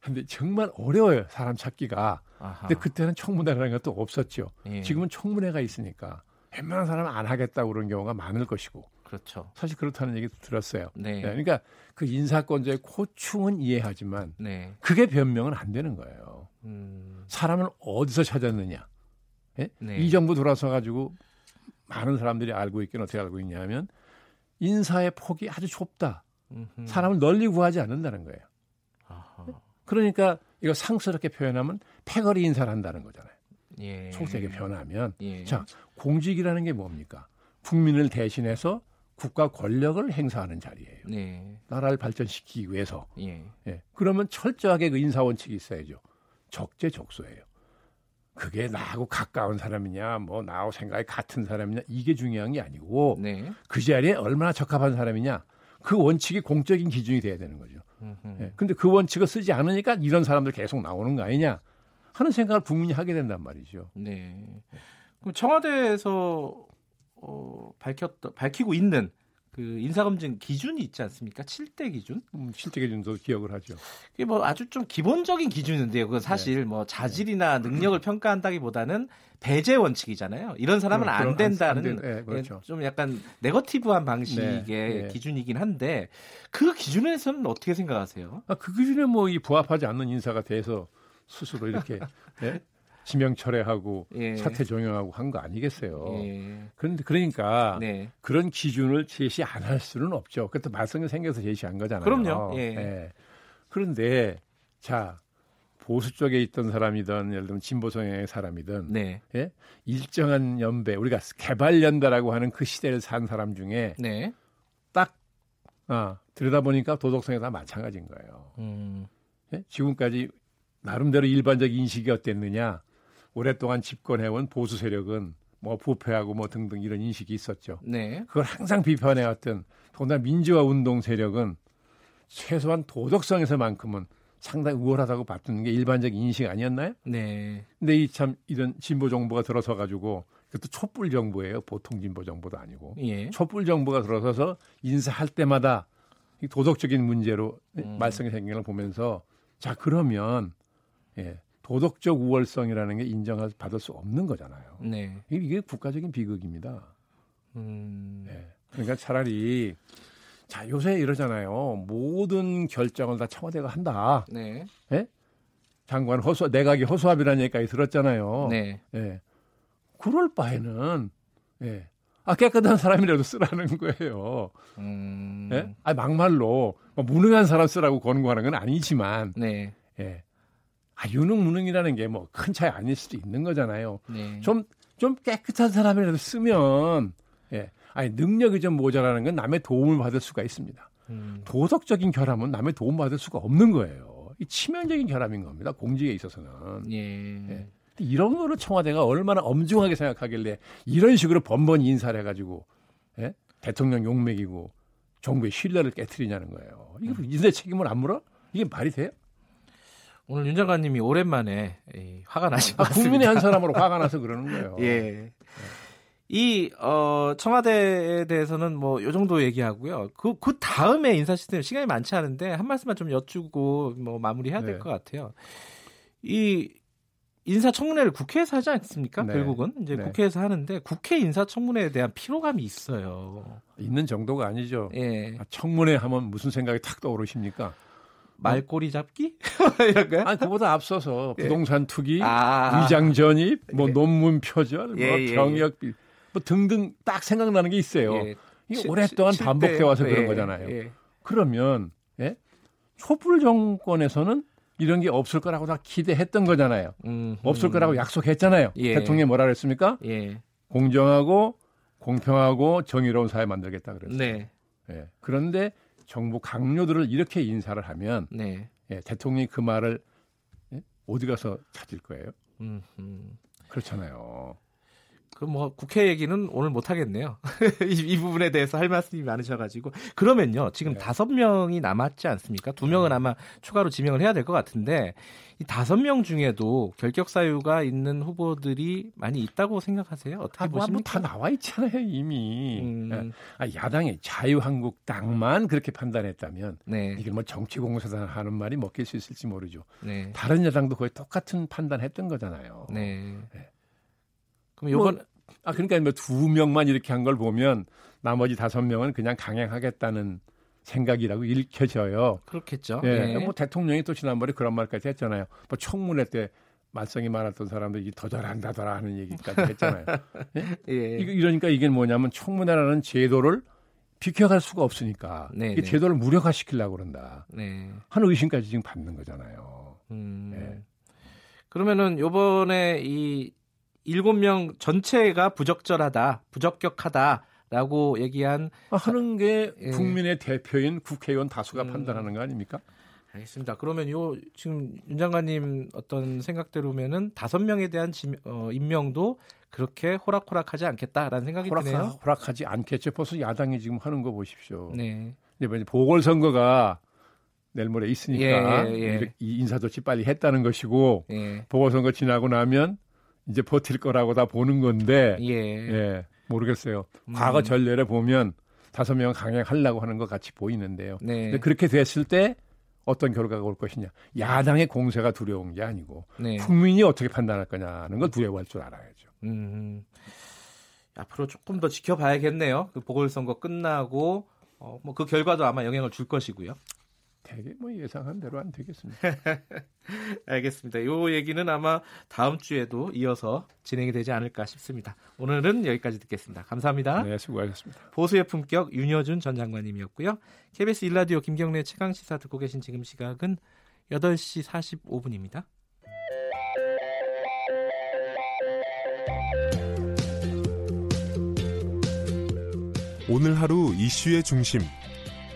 근데 정말 어려워요 사람 찾기가. 아하. 근데 그때는 청문회라는 것도 없었죠. 예. 지금은 청문회가 있으니까 웬만한 사람은 안 하겠다고 그런 경우가 많을 것이고. 그렇죠. 사실 그렇다는 얘기도 들었어요. 네. 네. 그러니까 그 인사권자의 고충은 이해하지만 네. 그게 변명은 안 되는 거예요. 음. 사람을 어디서 찾았느냐? 예? 네. 이 정부 돌아서 가지고 많은 사람들이 알고 있긴 어떻게 알고 있냐면 인사의 폭이 아주 좁다. 음흠. 사람을 널리 구하지 않는다는 거예요. 아하. 그러니까 이거 상스럽게 표현하면 패거리 인사를 한다는 거잖아요. 예. 속세게 변하면 예. 자 공직이라는 게 뭡니까? 국민을 대신해서 국가 권력을 행사하는 자리예요. 네. 나라를 발전시키기 위해서. 예. 예. 그러면 철저하게 그 인사 원칙이 있어야죠. 적재적소예요. 그게 나하고 가까운 사람이냐, 뭐 나하고 생각이 같은 사람이냐 이게 중요한 게 아니고 네. 그 자리에 얼마나 적합한 사람이냐 그 원칙이 공적인 기준이 돼야 되는 거죠. 예. 근데 그 원칙을 쓰지 않으니까 이런 사람들 계속 나오는 거 아니냐 하는 생각을 국민이 하게 된단 말이죠. 네. 그럼 청와대에서 어, 밝혔 밝히고 있는 그 인사검증 기준이 있지 않습니까? 7대 기준? 음, 7대 기준도 기억을 하죠. 그게 뭐 아주 좀 기본적인 기준인데요. 그건 사실 네. 뭐 자질이나 능력을 평가한다기보다는 배제 원칙이잖아요. 이런 사람은 안 된다는 안 된, 네, 그렇죠. 좀 약간 네거티브한 방식의 네, 네. 기준이긴 한데 그 기준에서는 어떻게 생각하세요? 아, 그 기준에 뭐 이 부합하지 않는 인사가 돼서 스스로 이렇게 네? 지명 철회하고 예. 사퇴 종용하고 한 거 아니겠어요. 예. 그런데 그러니까 네. 그런 기준을 제시 안 할 수는 없죠. 그것도 말썽이 생겨서 제시한 거잖아요. 그럼요. 예. 예. 그런데 자 보수 쪽에 있던 사람이든 예를 들면 진보 성향의 사람이든 네. 예? 일정한 연배 우리가 개발 연대라고 하는 그 시대를 산 사람 중에 네. 딱 아, 들여다보니까 도덕성에 다 마찬가지인 거예요. 음. 예? 지금까지 나름대로 일반적 인식이 어땠느냐? 오랫동안 집권해온 보수 세력은 뭐 부패하고 뭐 등등 이런 인식이 있었죠. 네. 그걸 항상 비판해왔던 더군다나 민주화 운동 세력은 최소한 도덕성에서만큼은 상당히 우월하다고 봤던 게 일반적 인식 아니었나요? 네. 근데 이 참 이런 진보 정부가 들어서 가지고 그것도 촛불 정부예요. 보통 진보 정부도 아니고. 예. 촛불 정부가 들어서서 인사할 때마다 이 도덕적인 문제로 음. 말썽이 생기는 걸 보면서 자 그러면 예. 도덕적 우월성이라는 게 인정을 받을 수 없는 거잖아요. 네. 이게 국가적인 비극입니다. 음... 네. 그러니까 차라리 자 요새 이러잖아요. 모든 결정을 다 청와대가 한다. 네. 네? 장관 허수 내각이 허수아비라는 얘기까지 들었잖아요. 네. 네. 그럴 바에는 예. 아 깨끗한 사람이라도 쓰라는 거예요. 음... 예? 아 막말로 뭐 무능한 사람 쓰라고 권고하는 건 아니지만 네. 예. 아, 유능 무능이라는 게 뭐 큰 차이 아닐 수도 있는 거잖아요. 네. 좀, 좀 깨끗한 사람이라도 쓰면, 예. 아니, 능력이 좀 모자라는 건 남의 도움을 받을 수가 있습니다. 음. 도덕적인 결함은 남의 도움 받을 수가 없는 거예요. 이 치명적인 결함인 겁니다. 공직에 있어서는. 예. 예. 이런 거를 청와대가 얼마나 엄중하게 생각하길래 이런 식으로 번번이 인사를 해가지고, 예? 대통령 용맥이고 정부의 신뢰를 깨뜨리냐는 거예요. 이거 음. 인사 책임을 안 물어? 이게 말이 돼요? 오늘 윤 장관님이 오랜만에 화가 나신 것 아, 같습니다. 국민의 한 사람으로 화가 나서 그러는 거예요. 예. 이, 어, 청와대에 대해서는 뭐, 요 정도 얘기하고요. 그, 그 다음에 인사 시스템 시간이 많지 않은데, 한 말씀만 좀 여쭈고, 뭐, 마무리해야 될것 네. 같아요. 이, 인사청문회를 국회에서 하지 않습니까? 네. 결국은 이제 네. 국회에서 하는데 국회 인사청문회에 대한 피로감이 있어요. 있는 정도가 아니죠. 예. 아, 청문회 하면 무슨 생각이 탁 떠오르십니까? 말꼬리 잡기? 이런가요? 아니, 그보다 앞서서 예. 부동산 투기, 아, 위장 전입, 뭐 예. 논문 표절, 뭐 예, 예, 병역비, 뭐 등등 딱 생각나는 게 있어요. 예. 이게 치, 오랫동안 치, 반복해 와서 그런 거잖아요. 그러면 예? 촛불 정권에서는 이런 게 없을 거라고 다 기대했던 거잖아요. 음, 없을 거라고 약속했잖아요. 대통령이 뭐라 그랬습니까? 공정하고 공평하고 정의로운 사회 만들겠다 그랬어요. 네. 예. 그런데 정부 강요들을 이렇게 인사를 하면 네. 예, 대통령이 그 말을 예? 어디 가서 찾을 거예요? 음, 음. 그렇잖아요. 그 뭐 국회 얘기는 오늘 못 하겠네요. 이, 이, 부분에 대해서 할 말씀이 많으셔가지고 그러면요 지금 네. 다섯 네. 명이 남았지 않습니까? 두 명은 네. 아마 추가로 지명을 해야 될 것 같은데 이 다섯 명 중에도 결격 사유가 있는 후보들이 많이 있다고 생각하세요? 어떻게 아, 뭐 보십니까? 뭐 다 나와 있잖아요 이미. 음. 예. 아, 야당의 자유한국당만 그렇게 판단했다면 네. 이게 뭐 정치공사단 하는 말이 먹힐 수 있을지 모르죠. 네. 다른 야당도 거의 똑같은 판단했던 거잖아요. 네. 네. 그럼 요번 뭐, 아 그러니까 뭐 두 명만 이렇게 한 걸 보면 나머지 다섯 명은 그냥 강행하겠다는 생각이라고 읽혀져요. 그렇겠죠. 예. 네. 뭐 대통령이 또 지난번에 그런 말까지 했잖아요. 뭐 청문회 때 말썽이 많았던 사람들이 더 잘한다 더라 하는 얘기까지 했잖아요. 예? 예. 이러니까 이게 뭐냐면 청문회라는 제도를 비켜갈 수가 없으니까 네, 이 네. 제도를 무력화시키려고 그런다. 네. 하는 의심까지 지금 받는 거잖아요. 음. 네. 그러면은 요번에 이 일곱 명 전체가 부적절하다, 부적격하다라고 얘기한 아, 하는 게 예. 국민의 대표인 국회의원 다수가 음. 판단하는 거 아닙니까? 알겠습니다. 그러면 요 지금 윤 장관님 어떤 생각대로면은 다섯 명에 대한 지, 어, 임명도 그렇게 호락호락하지 않겠다라는 생각이 호락하, 드네요. 호락하지 않겠죠. 벌써 야당이 지금 하는 거 보십시오. 네. 이제 보궐선거가 내일 모레 있으니까 예, 예, 예. 이 인사조치 빨리 했다는 것이고 예. 보궐선거 지나고 나면 이제 버틸 거라고 다 보는 건데 예, 예 모르겠어요. 음. 과거 전례를 보면 다섯 명 강행하려고 하는 것 같이 보이는데요. 네. 근데 그렇게 됐을 때 어떤 결과가 올 것이냐. 야당의 공세가 두려운 게 아니고 네. 국민이 어떻게 판단할 거냐는 걸 두려워할 줄 알아야죠. 음, 앞으로 조금 더 지켜봐야겠네요. 그 보궐선거 끝나고 어, 뭐 그 결과도 아마 영향을 줄 것이고요. 되게 뭐 예상한 대로 안 되겠습니다. 알겠습니다. 요 얘기는 아마 다음 주에도 이어서 진행이 되지 않을까 싶습니다. 오늘은 여기까지 듣겠습니다. 감사합니다. 네, 수고하셨습니다. 보수의 품격 윤여준 전 장관님이었고요. KBS 일라디오 김경래 최강 시사 듣고 계신 지금 시각은 8시 45분입니다. 오늘 하루 이슈의 중심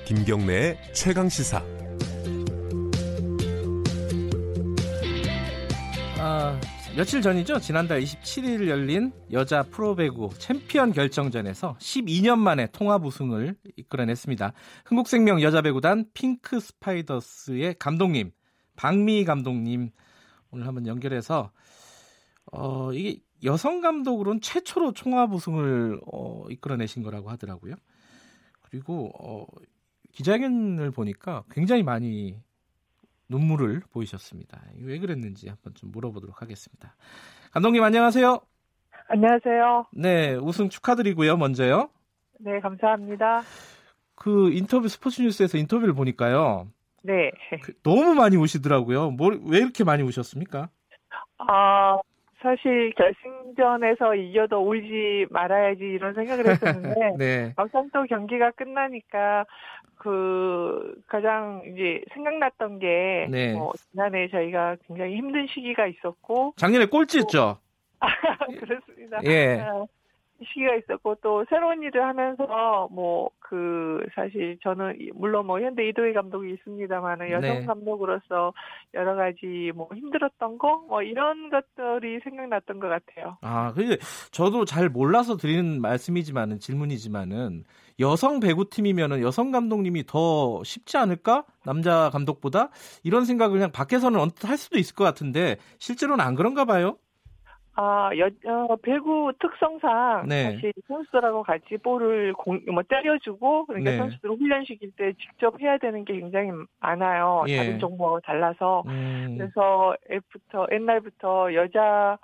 김경래의 최강 시사 며칠 전이죠. 지난달 27일 열린 여자 프로배구 챔피언 결정전에서 12년 만에 통합 우승을 이끌어냈습니다. 흥국생명 여자배구단 핑크 스파이더스의 감독님 박미희 감독님 오늘 한번 연결해서 어, 이게 여성 감독으로는 최초로 통합 우승을 어, 이끌어내신 거라고 하더라고요. 그리고 어, 기자회견을 보니까 굉장히 많이 눈물을 보이셨습니다. 왜 그랬는지 한번 좀 물어보도록 하겠습니다. 감독님 안녕하세요. 안녕하세요. 네, 우승 축하드리고요. 먼저요. 네, 감사합니다. 그 인터뷰 스포츠 뉴스에서 인터뷰를 보니까요. 네. 그 너무 많이 우시더라고요. 뭘, 왜 이렇게 많이 우셨습니까? 아, 사실 결승전에서 이겨도 울지 말아야지 이런 생각을 했었는데 네. 막상 또 경기가 끝나니까 그 가장 이제 생각났던 게 네. 어, 지난해 저희가 굉장히 힘든 시기가 있었고 작년에 꼴찌였죠. 아, 그렇습니다. 예. 아, 시기가 있었고 또 새로운 일을 하면서 뭐 그 사실 저는 물론 뭐 현대 이도희 감독이 있습니다만은 여성 네. 감독으로서 여러 가지 뭐 힘들었던 거 뭐 이런 것들이 생각났던 것 같아요. 아, 그 저도 잘 몰라서 드리는 말씀이지만은 질문이지만은 여성 배구팀이면은 여성 감독님이 더 쉽지 않을까? 남자 감독보다 이런 생각을 그냥 밖에서는 언뜻 할 수도 있을 것 같은데 실제로는 안 그런가 봐요. 아, 여, 어, 배구 특성상 네. 사실 선수들하고 같이 볼을 공, 뭐 때려주고 그러니까 네. 선수들 훈련 시킬 때 직접 해야 되는 게 굉장히 많아요. 예. 다른 종목하고 달라서. 음. 그래서 애부터 옛날부터 여자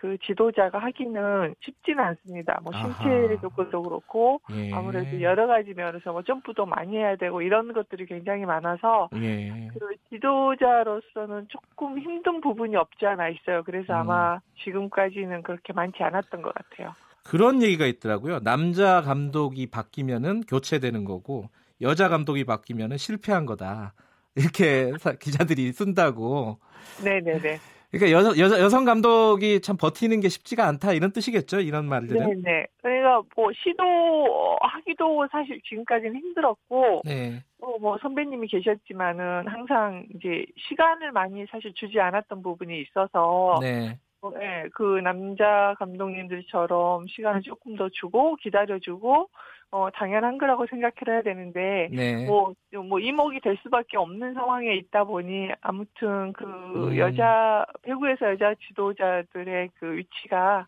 그 지도자가 하기는 쉽지는 않습니다. 뭐 신체 조건도 그렇고 예. 아무래도 여러 가지 면에서 뭐 점프도 많이 해야 되고 이런 것들이 굉장히 많아서 예. 그 지도자로서는 조금 힘든 부분이 없지 않아 있어요. 그래서 아마 음. 지금까지는 그렇게 많지 않았던 것 같아요. 그런 얘기가 있더라고요. 남자 감독이 바뀌면은 교체되는 거고 여자 감독이 바뀌면은 실패한 거다. 이렇게 기자들이 쓴다고. 네네네. 그러니까 여, 여, 여성 감독이 참 버티는 게 쉽지가 않다 이런 뜻이겠죠 이런 말들은. 네네. 네. 그러니까 뭐 시도하기도 사실 지금까지는 힘들었고, 네. 또뭐 선배님이 계셨지만은 항상 이제 시간을 많이 사실 주지 않았던 부분이 있어서. 네. 어, 네, 그 남자 감독님들처럼 시간을 조금 더 주고 기다려주고 어, 당연한 거라고 생각을 해야 되는데, 네. 뭐, 뭐, 이목이 될 수밖에 없는 상황에 있다 보니, 아무튼 그 음. 여자, 배구에서 여자 지도자들의 그 위치가,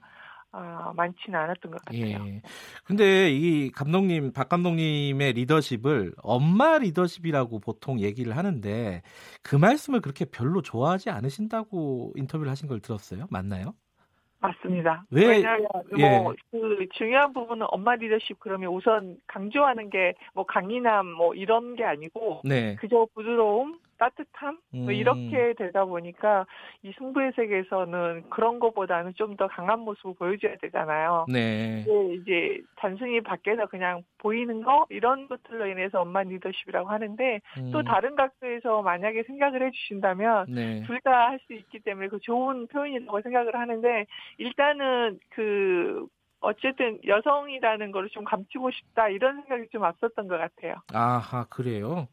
아, 많지는 않았던 것 같아요. 예. 근데 이 감독님, 박 감독님의 리더십을 엄마 리더십이라고 보통 얘기를 하는데, 그 말씀을 그렇게 별로 좋아하지 않으신다고 인터뷰를 하신 걸 들었어요? 맞나요? 맞습니다. 왜? 왜냐하면 예. 뭐그 중요한 부분은 엄마 리더십 그러면 우선 강조하는 게 뭐 강인함 뭐 이런 게 아니고 네. 그저 부드러움, 따뜻함 뭐 음. 이렇게 되다 보니까 이 승부의 세계에서는 그런 것보다는 좀 더 강한 모습을 보여줘야 되잖아요. 네. 이제 단순히 밖에서 그냥 보이는 거 이런 것들로 인해서 엄마 리더십이라고 하는데 음. 또 다른 각도에서 만약에 생각을 해주신다면 네. 둘다 할 수 있기 때문에 그 좋은 표현이라고 생각을 하는데 일단은 그 어쨌든 여성이라는 거를 좀 감추고 싶다 이런 생각이 좀 앞섰던 것 같아요. 아하 그래요.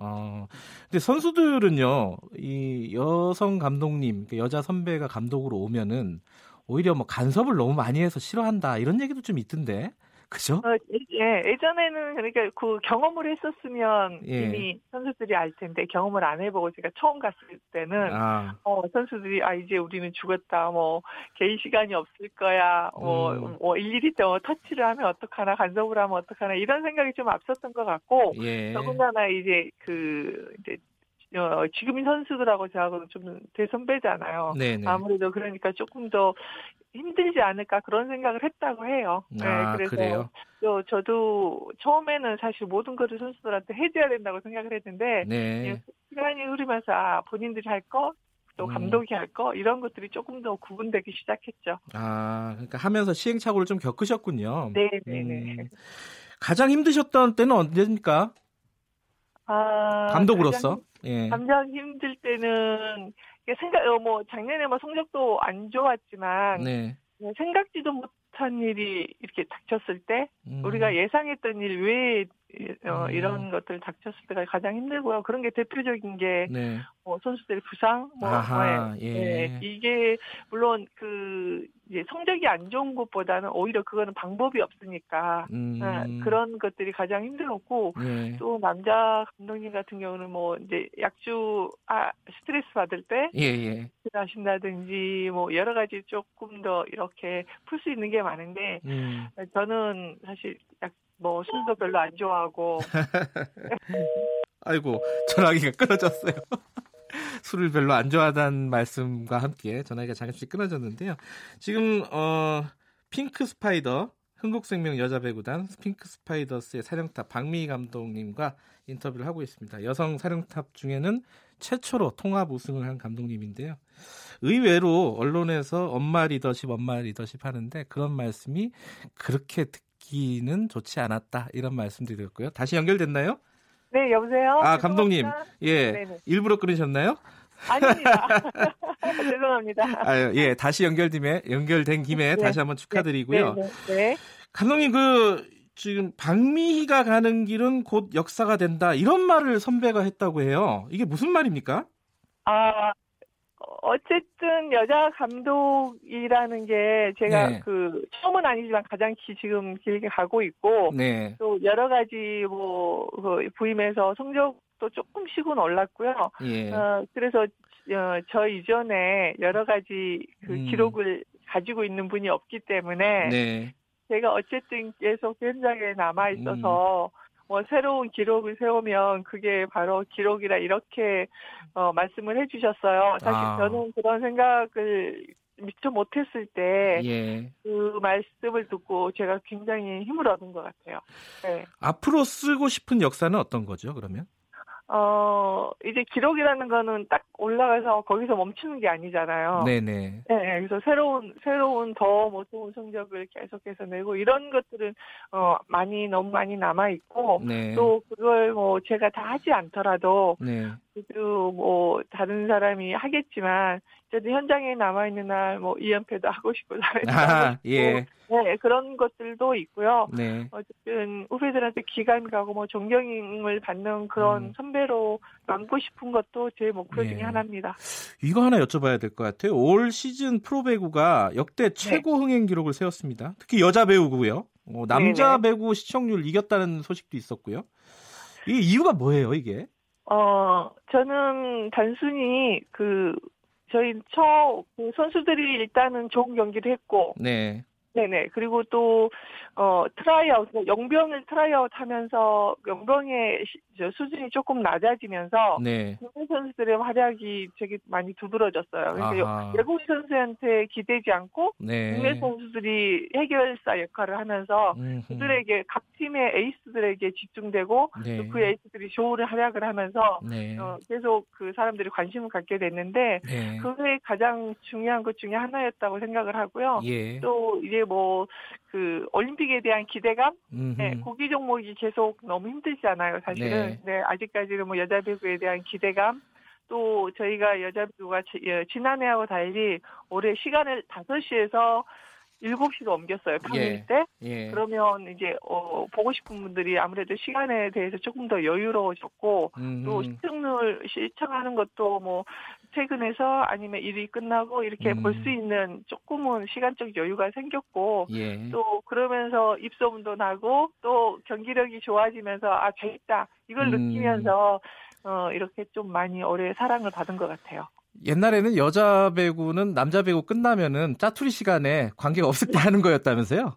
어, 근데 선수들은요, 이 여성 감독님, 그 여자 선배가 감독으로 오면은 오히려 뭐 간섭을 너무 많이 해서 싫어한다 이런 얘기도 좀 있던데. 그죠? 어, 예, 예전에는 그러니까 그 경험을 했었으면 예. 이미 선수들이 알 텐데 경험을 안 해보고 제가 처음 갔을 때는 아. 어, 선수들이 아 이제 우리는 죽었다, 뭐 개인 시간이 없을 거야, 뭐, 음. 뭐 일일이 또 터치를 하면 어떡하나, 간섭을 하면 어떡하나 이런 생각이 좀 앞섰던 것 같고 예. 더군다나 이제 그 이제 어, 지금인 선수들하고 저하고는 좀 대선배잖아요. 네네. 아무래도 그러니까 조금 더 힘들지 않을까 그런 생각을 했다고 해요. 네, 아, 그래서 그래요? 또 저도 처음에는 사실 모든 것을 선수들한테 해줘야 된다고 생각을 했는데 네. 시간이 흐르면서 아, 본인들이 할 거, 또 음. 감독이 음. 할거 이런 것들이 조금 더 구분되기 시작했죠. 아, 그러니까 하면서 시행착오를 좀 겪으셨군요. 네, 네, 네. 음. 가장 힘드셨던 때는 언제입니까? 아, 감독으로서. 가장, 예. 가장 힘들 때는 생각 어, 뭐 작년에 뭐 성적도 안 좋았지만 네. 생각지도 못한 일이 이렇게 닥쳤을 때 음. 우리가 예상했던 일 외에 어, 음. 이런 것들 닥쳤을 때가 가장 힘들고요. 그런 게 대표적인 게 네. 뭐 선수들의 부상, 뭐 아하, 네. 예. 네. 이게 물론 그 이제 성적이 안 좋은 것보다는 오히려 그거는 방법이 없으니까 음. 네, 그런 것들이 가장 힘들었고 예. 또 남자 감독님 같은 경우는 뭐 이제 약주 아 스트레스 받을 때 예, 예. 하신다든지 뭐 여러 가지 조금 더 이렇게 풀 수 있는 게 많은데 음. 저는 사실 약 뭐 술도 별로 안 좋아하고 아이고 전화기가 끊어졌어요. 술을 별로 안 좋아하다는 말씀과 함께 전화기가 잠시 끊어졌는데요. 지금 어, 핑크 스파이더 흥국생명 여자 배구단 핑크 스파이더스의 사령탑 박미희 감독님과 인터뷰를 하고 있습니다. 여성 사령탑 중에는 최초로 통합 우승을 한 감독님인데요. 의외로 언론에서 엄마 리더십, 엄마 리더십 하는데 그런 말씀이 그렇게 듣기는 좋지 않았다 이런 말씀드렸고요. 다시 연결됐나요? 네, 여보세요. 아, 감독님. 예. 네네. 일부러 끊으셨나요? 아닙니다. 죄송합니다. 아유, 예, 다시 연결됨에 연결된 김에 네. 다시 한번 축하드리고요. 네, 네, 네. 감독님 그 지금 박미희가 가는 길은 곧 역사가 된다 이런 말을 선배가 했다고 해요. 이게 무슨 말입니까? 아 어쨌든 여자 감독이라는 게 제가 네. 그 처음은 아니지만 가장 기, 지금 길게 가고 있고 네. 또 여러 가지 뭐 그 부임해서 성적도 조금씩은 올랐고요. 예. 어, 그래서 어, 저 이전에 여러 가지 그 음. 기록을 가지고 있는 분이 없기 때문에 네. 제가 어쨌든 계속 현장에 남아 있어서 음. 뭐 새로운 기록을 세우면 그게 바로 기록이라 이렇게 어, 말씀을 해주셨어요. 사실 아. 저는 그런 생각을 미처 못했을 때그 예. 그 말씀을 듣고 제가 굉장히 힘을 얻은 것 같아요. 네. 앞으로 쓰고 싶은 역사는 어떤 거죠? 그러면? 어, 이제 기록이라는 거는 딱 올라가서 거기서 멈추는 게 아니잖아요. 네네. 네, 그래서 새로운, 새로운 더 뭐 좋은 성적을 계속해서 내고 이런 것들은, 어, 많이, 너무 많이 남아있고, 네. 또 그걸 뭐 제가 다 하지 않더라도, 네. 그래도 뭐 다른 사람이 하겠지만, 저도 현장에 남아 있는 날 뭐 이연패도 하고 싶고 아, 예. 네 그런 것들도 있고요. 네. 어쨌든 후배들한테 기간 가고 뭐 존경을 받는 그런 음. 선배로 남고 싶은 것도 제 목표 네. 중에 하나입니다. 이거 하나 여쭤봐야 될 것 같아요. 올 시즌 프로배구가 역대 네. 최고 흥행 기록을 세웠습니다. 특히 여자 배구고요. 어, 남자 네네. 배구 시청률 이겼다는 소식도 있었고요. 이 이유가 뭐예요, 이게? 어, 저는 단순히 그 저희 처 그 선수들이 일단은 좋은 경기를 했고, 네. 네네. 그리고 또, 어, 트라이아웃, 용병을 트라이아웃 하면서 용병의 수준이 조금 낮아지면서 네. 국내 선수들의 활약이 되게 많이 두드러졌어요. 그러니까 외국인 선수한테 기대지 않고 네. 국내 선수들이 해결사 역할을 하면서 음흠. 그들에게 각 팀의 에이스들에게 집중되고 네. 그 에이스들이 좋은 활약을 하면서 네. 어, 계속 그 사람들이 관심을 갖게 됐는데 네. 그게 가장 중요한 것 중에 하나였다고 생각을 하고요. 예. 또 이제 뭐 그 올림픽에 대한 기대감, 네, 구기 종목이 계속 너무 힘들잖아요, 사실은. 네. 네, 아직까지는 뭐 여자 배구에 대한 기대감, 또 저희가 여자 배구가 예, 지난해하고 달리 올해 시간을 5시에서 7시로 옮겼어요. 평일 예. 때. 예. 그러면 이제 어 보고 싶은 분들이 아무래도 시간에 대해서 조금 더 여유로워졌고 음흠. 또 시청률 시청하는 것도 뭐 퇴근해서 아니면 일이 끝나고 이렇게 음. 볼수 있는 조금은 시간적 여유가 생겼고 예. 또 그러면서 입소문도 나고 또 경기력이 좋아지면서 아 재밌다 이걸 음. 느끼면서 어 이렇게 좀 많이 올해 사랑을 받은 것 같아요. 옛날에는 여자 배구는 남자 배구 끝나면은 짜투리 시간에 관계가 없을 때 하는 거였다면서요?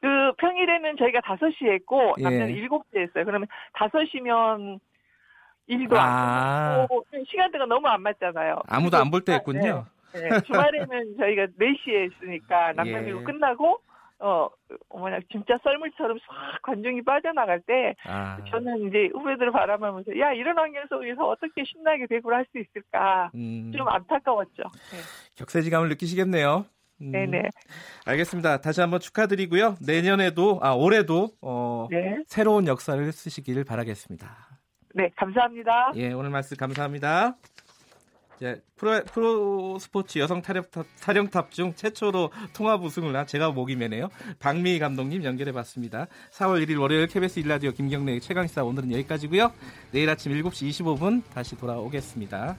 그 평일에는 저희가 5시에 했고 예. 남자는 7시에 했어요. 그러면 5시면 일도 아. 안 하고 시간대가 너무 안 맞잖아요. 아무도 안 볼 때 했군요. 네, 네. 주말에는 저희가 4시에 했으니까 남자 배구 예. 끝나고 어, 어머나 진짜 썰물처럼 싹 관중이 빠져나갈 때 아. 저는 이제 후배들을 바라보면서 야 이런 환경 속에서 어떻게 신나게 배구를 할 수 있을까 음. 좀 안타까웠죠. 네. 격세지감을 느끼시겠네요. 음. 네네. 알겠습니다. 다시 한번 축하드리고요. 내년에도 아 올해도 어, 네. 새로운 역사를 쓰시기를 바라겠습니다. 네, 감사합니다. 예, 오늘 말씀 감사합니다. 이제 프로, 프로 스포츠 여성 사령탑, 사령탑 중 최초로 통합 우승을 한 제가 목이 메네요. 박미희 감독님 연결해봤습니다. 4월 1일 월요일 KBS 일라디오 김경래 최강시사 오늘은 여기까지고요. 내일 아침 7시 25분 다시 돌아오겠습니다.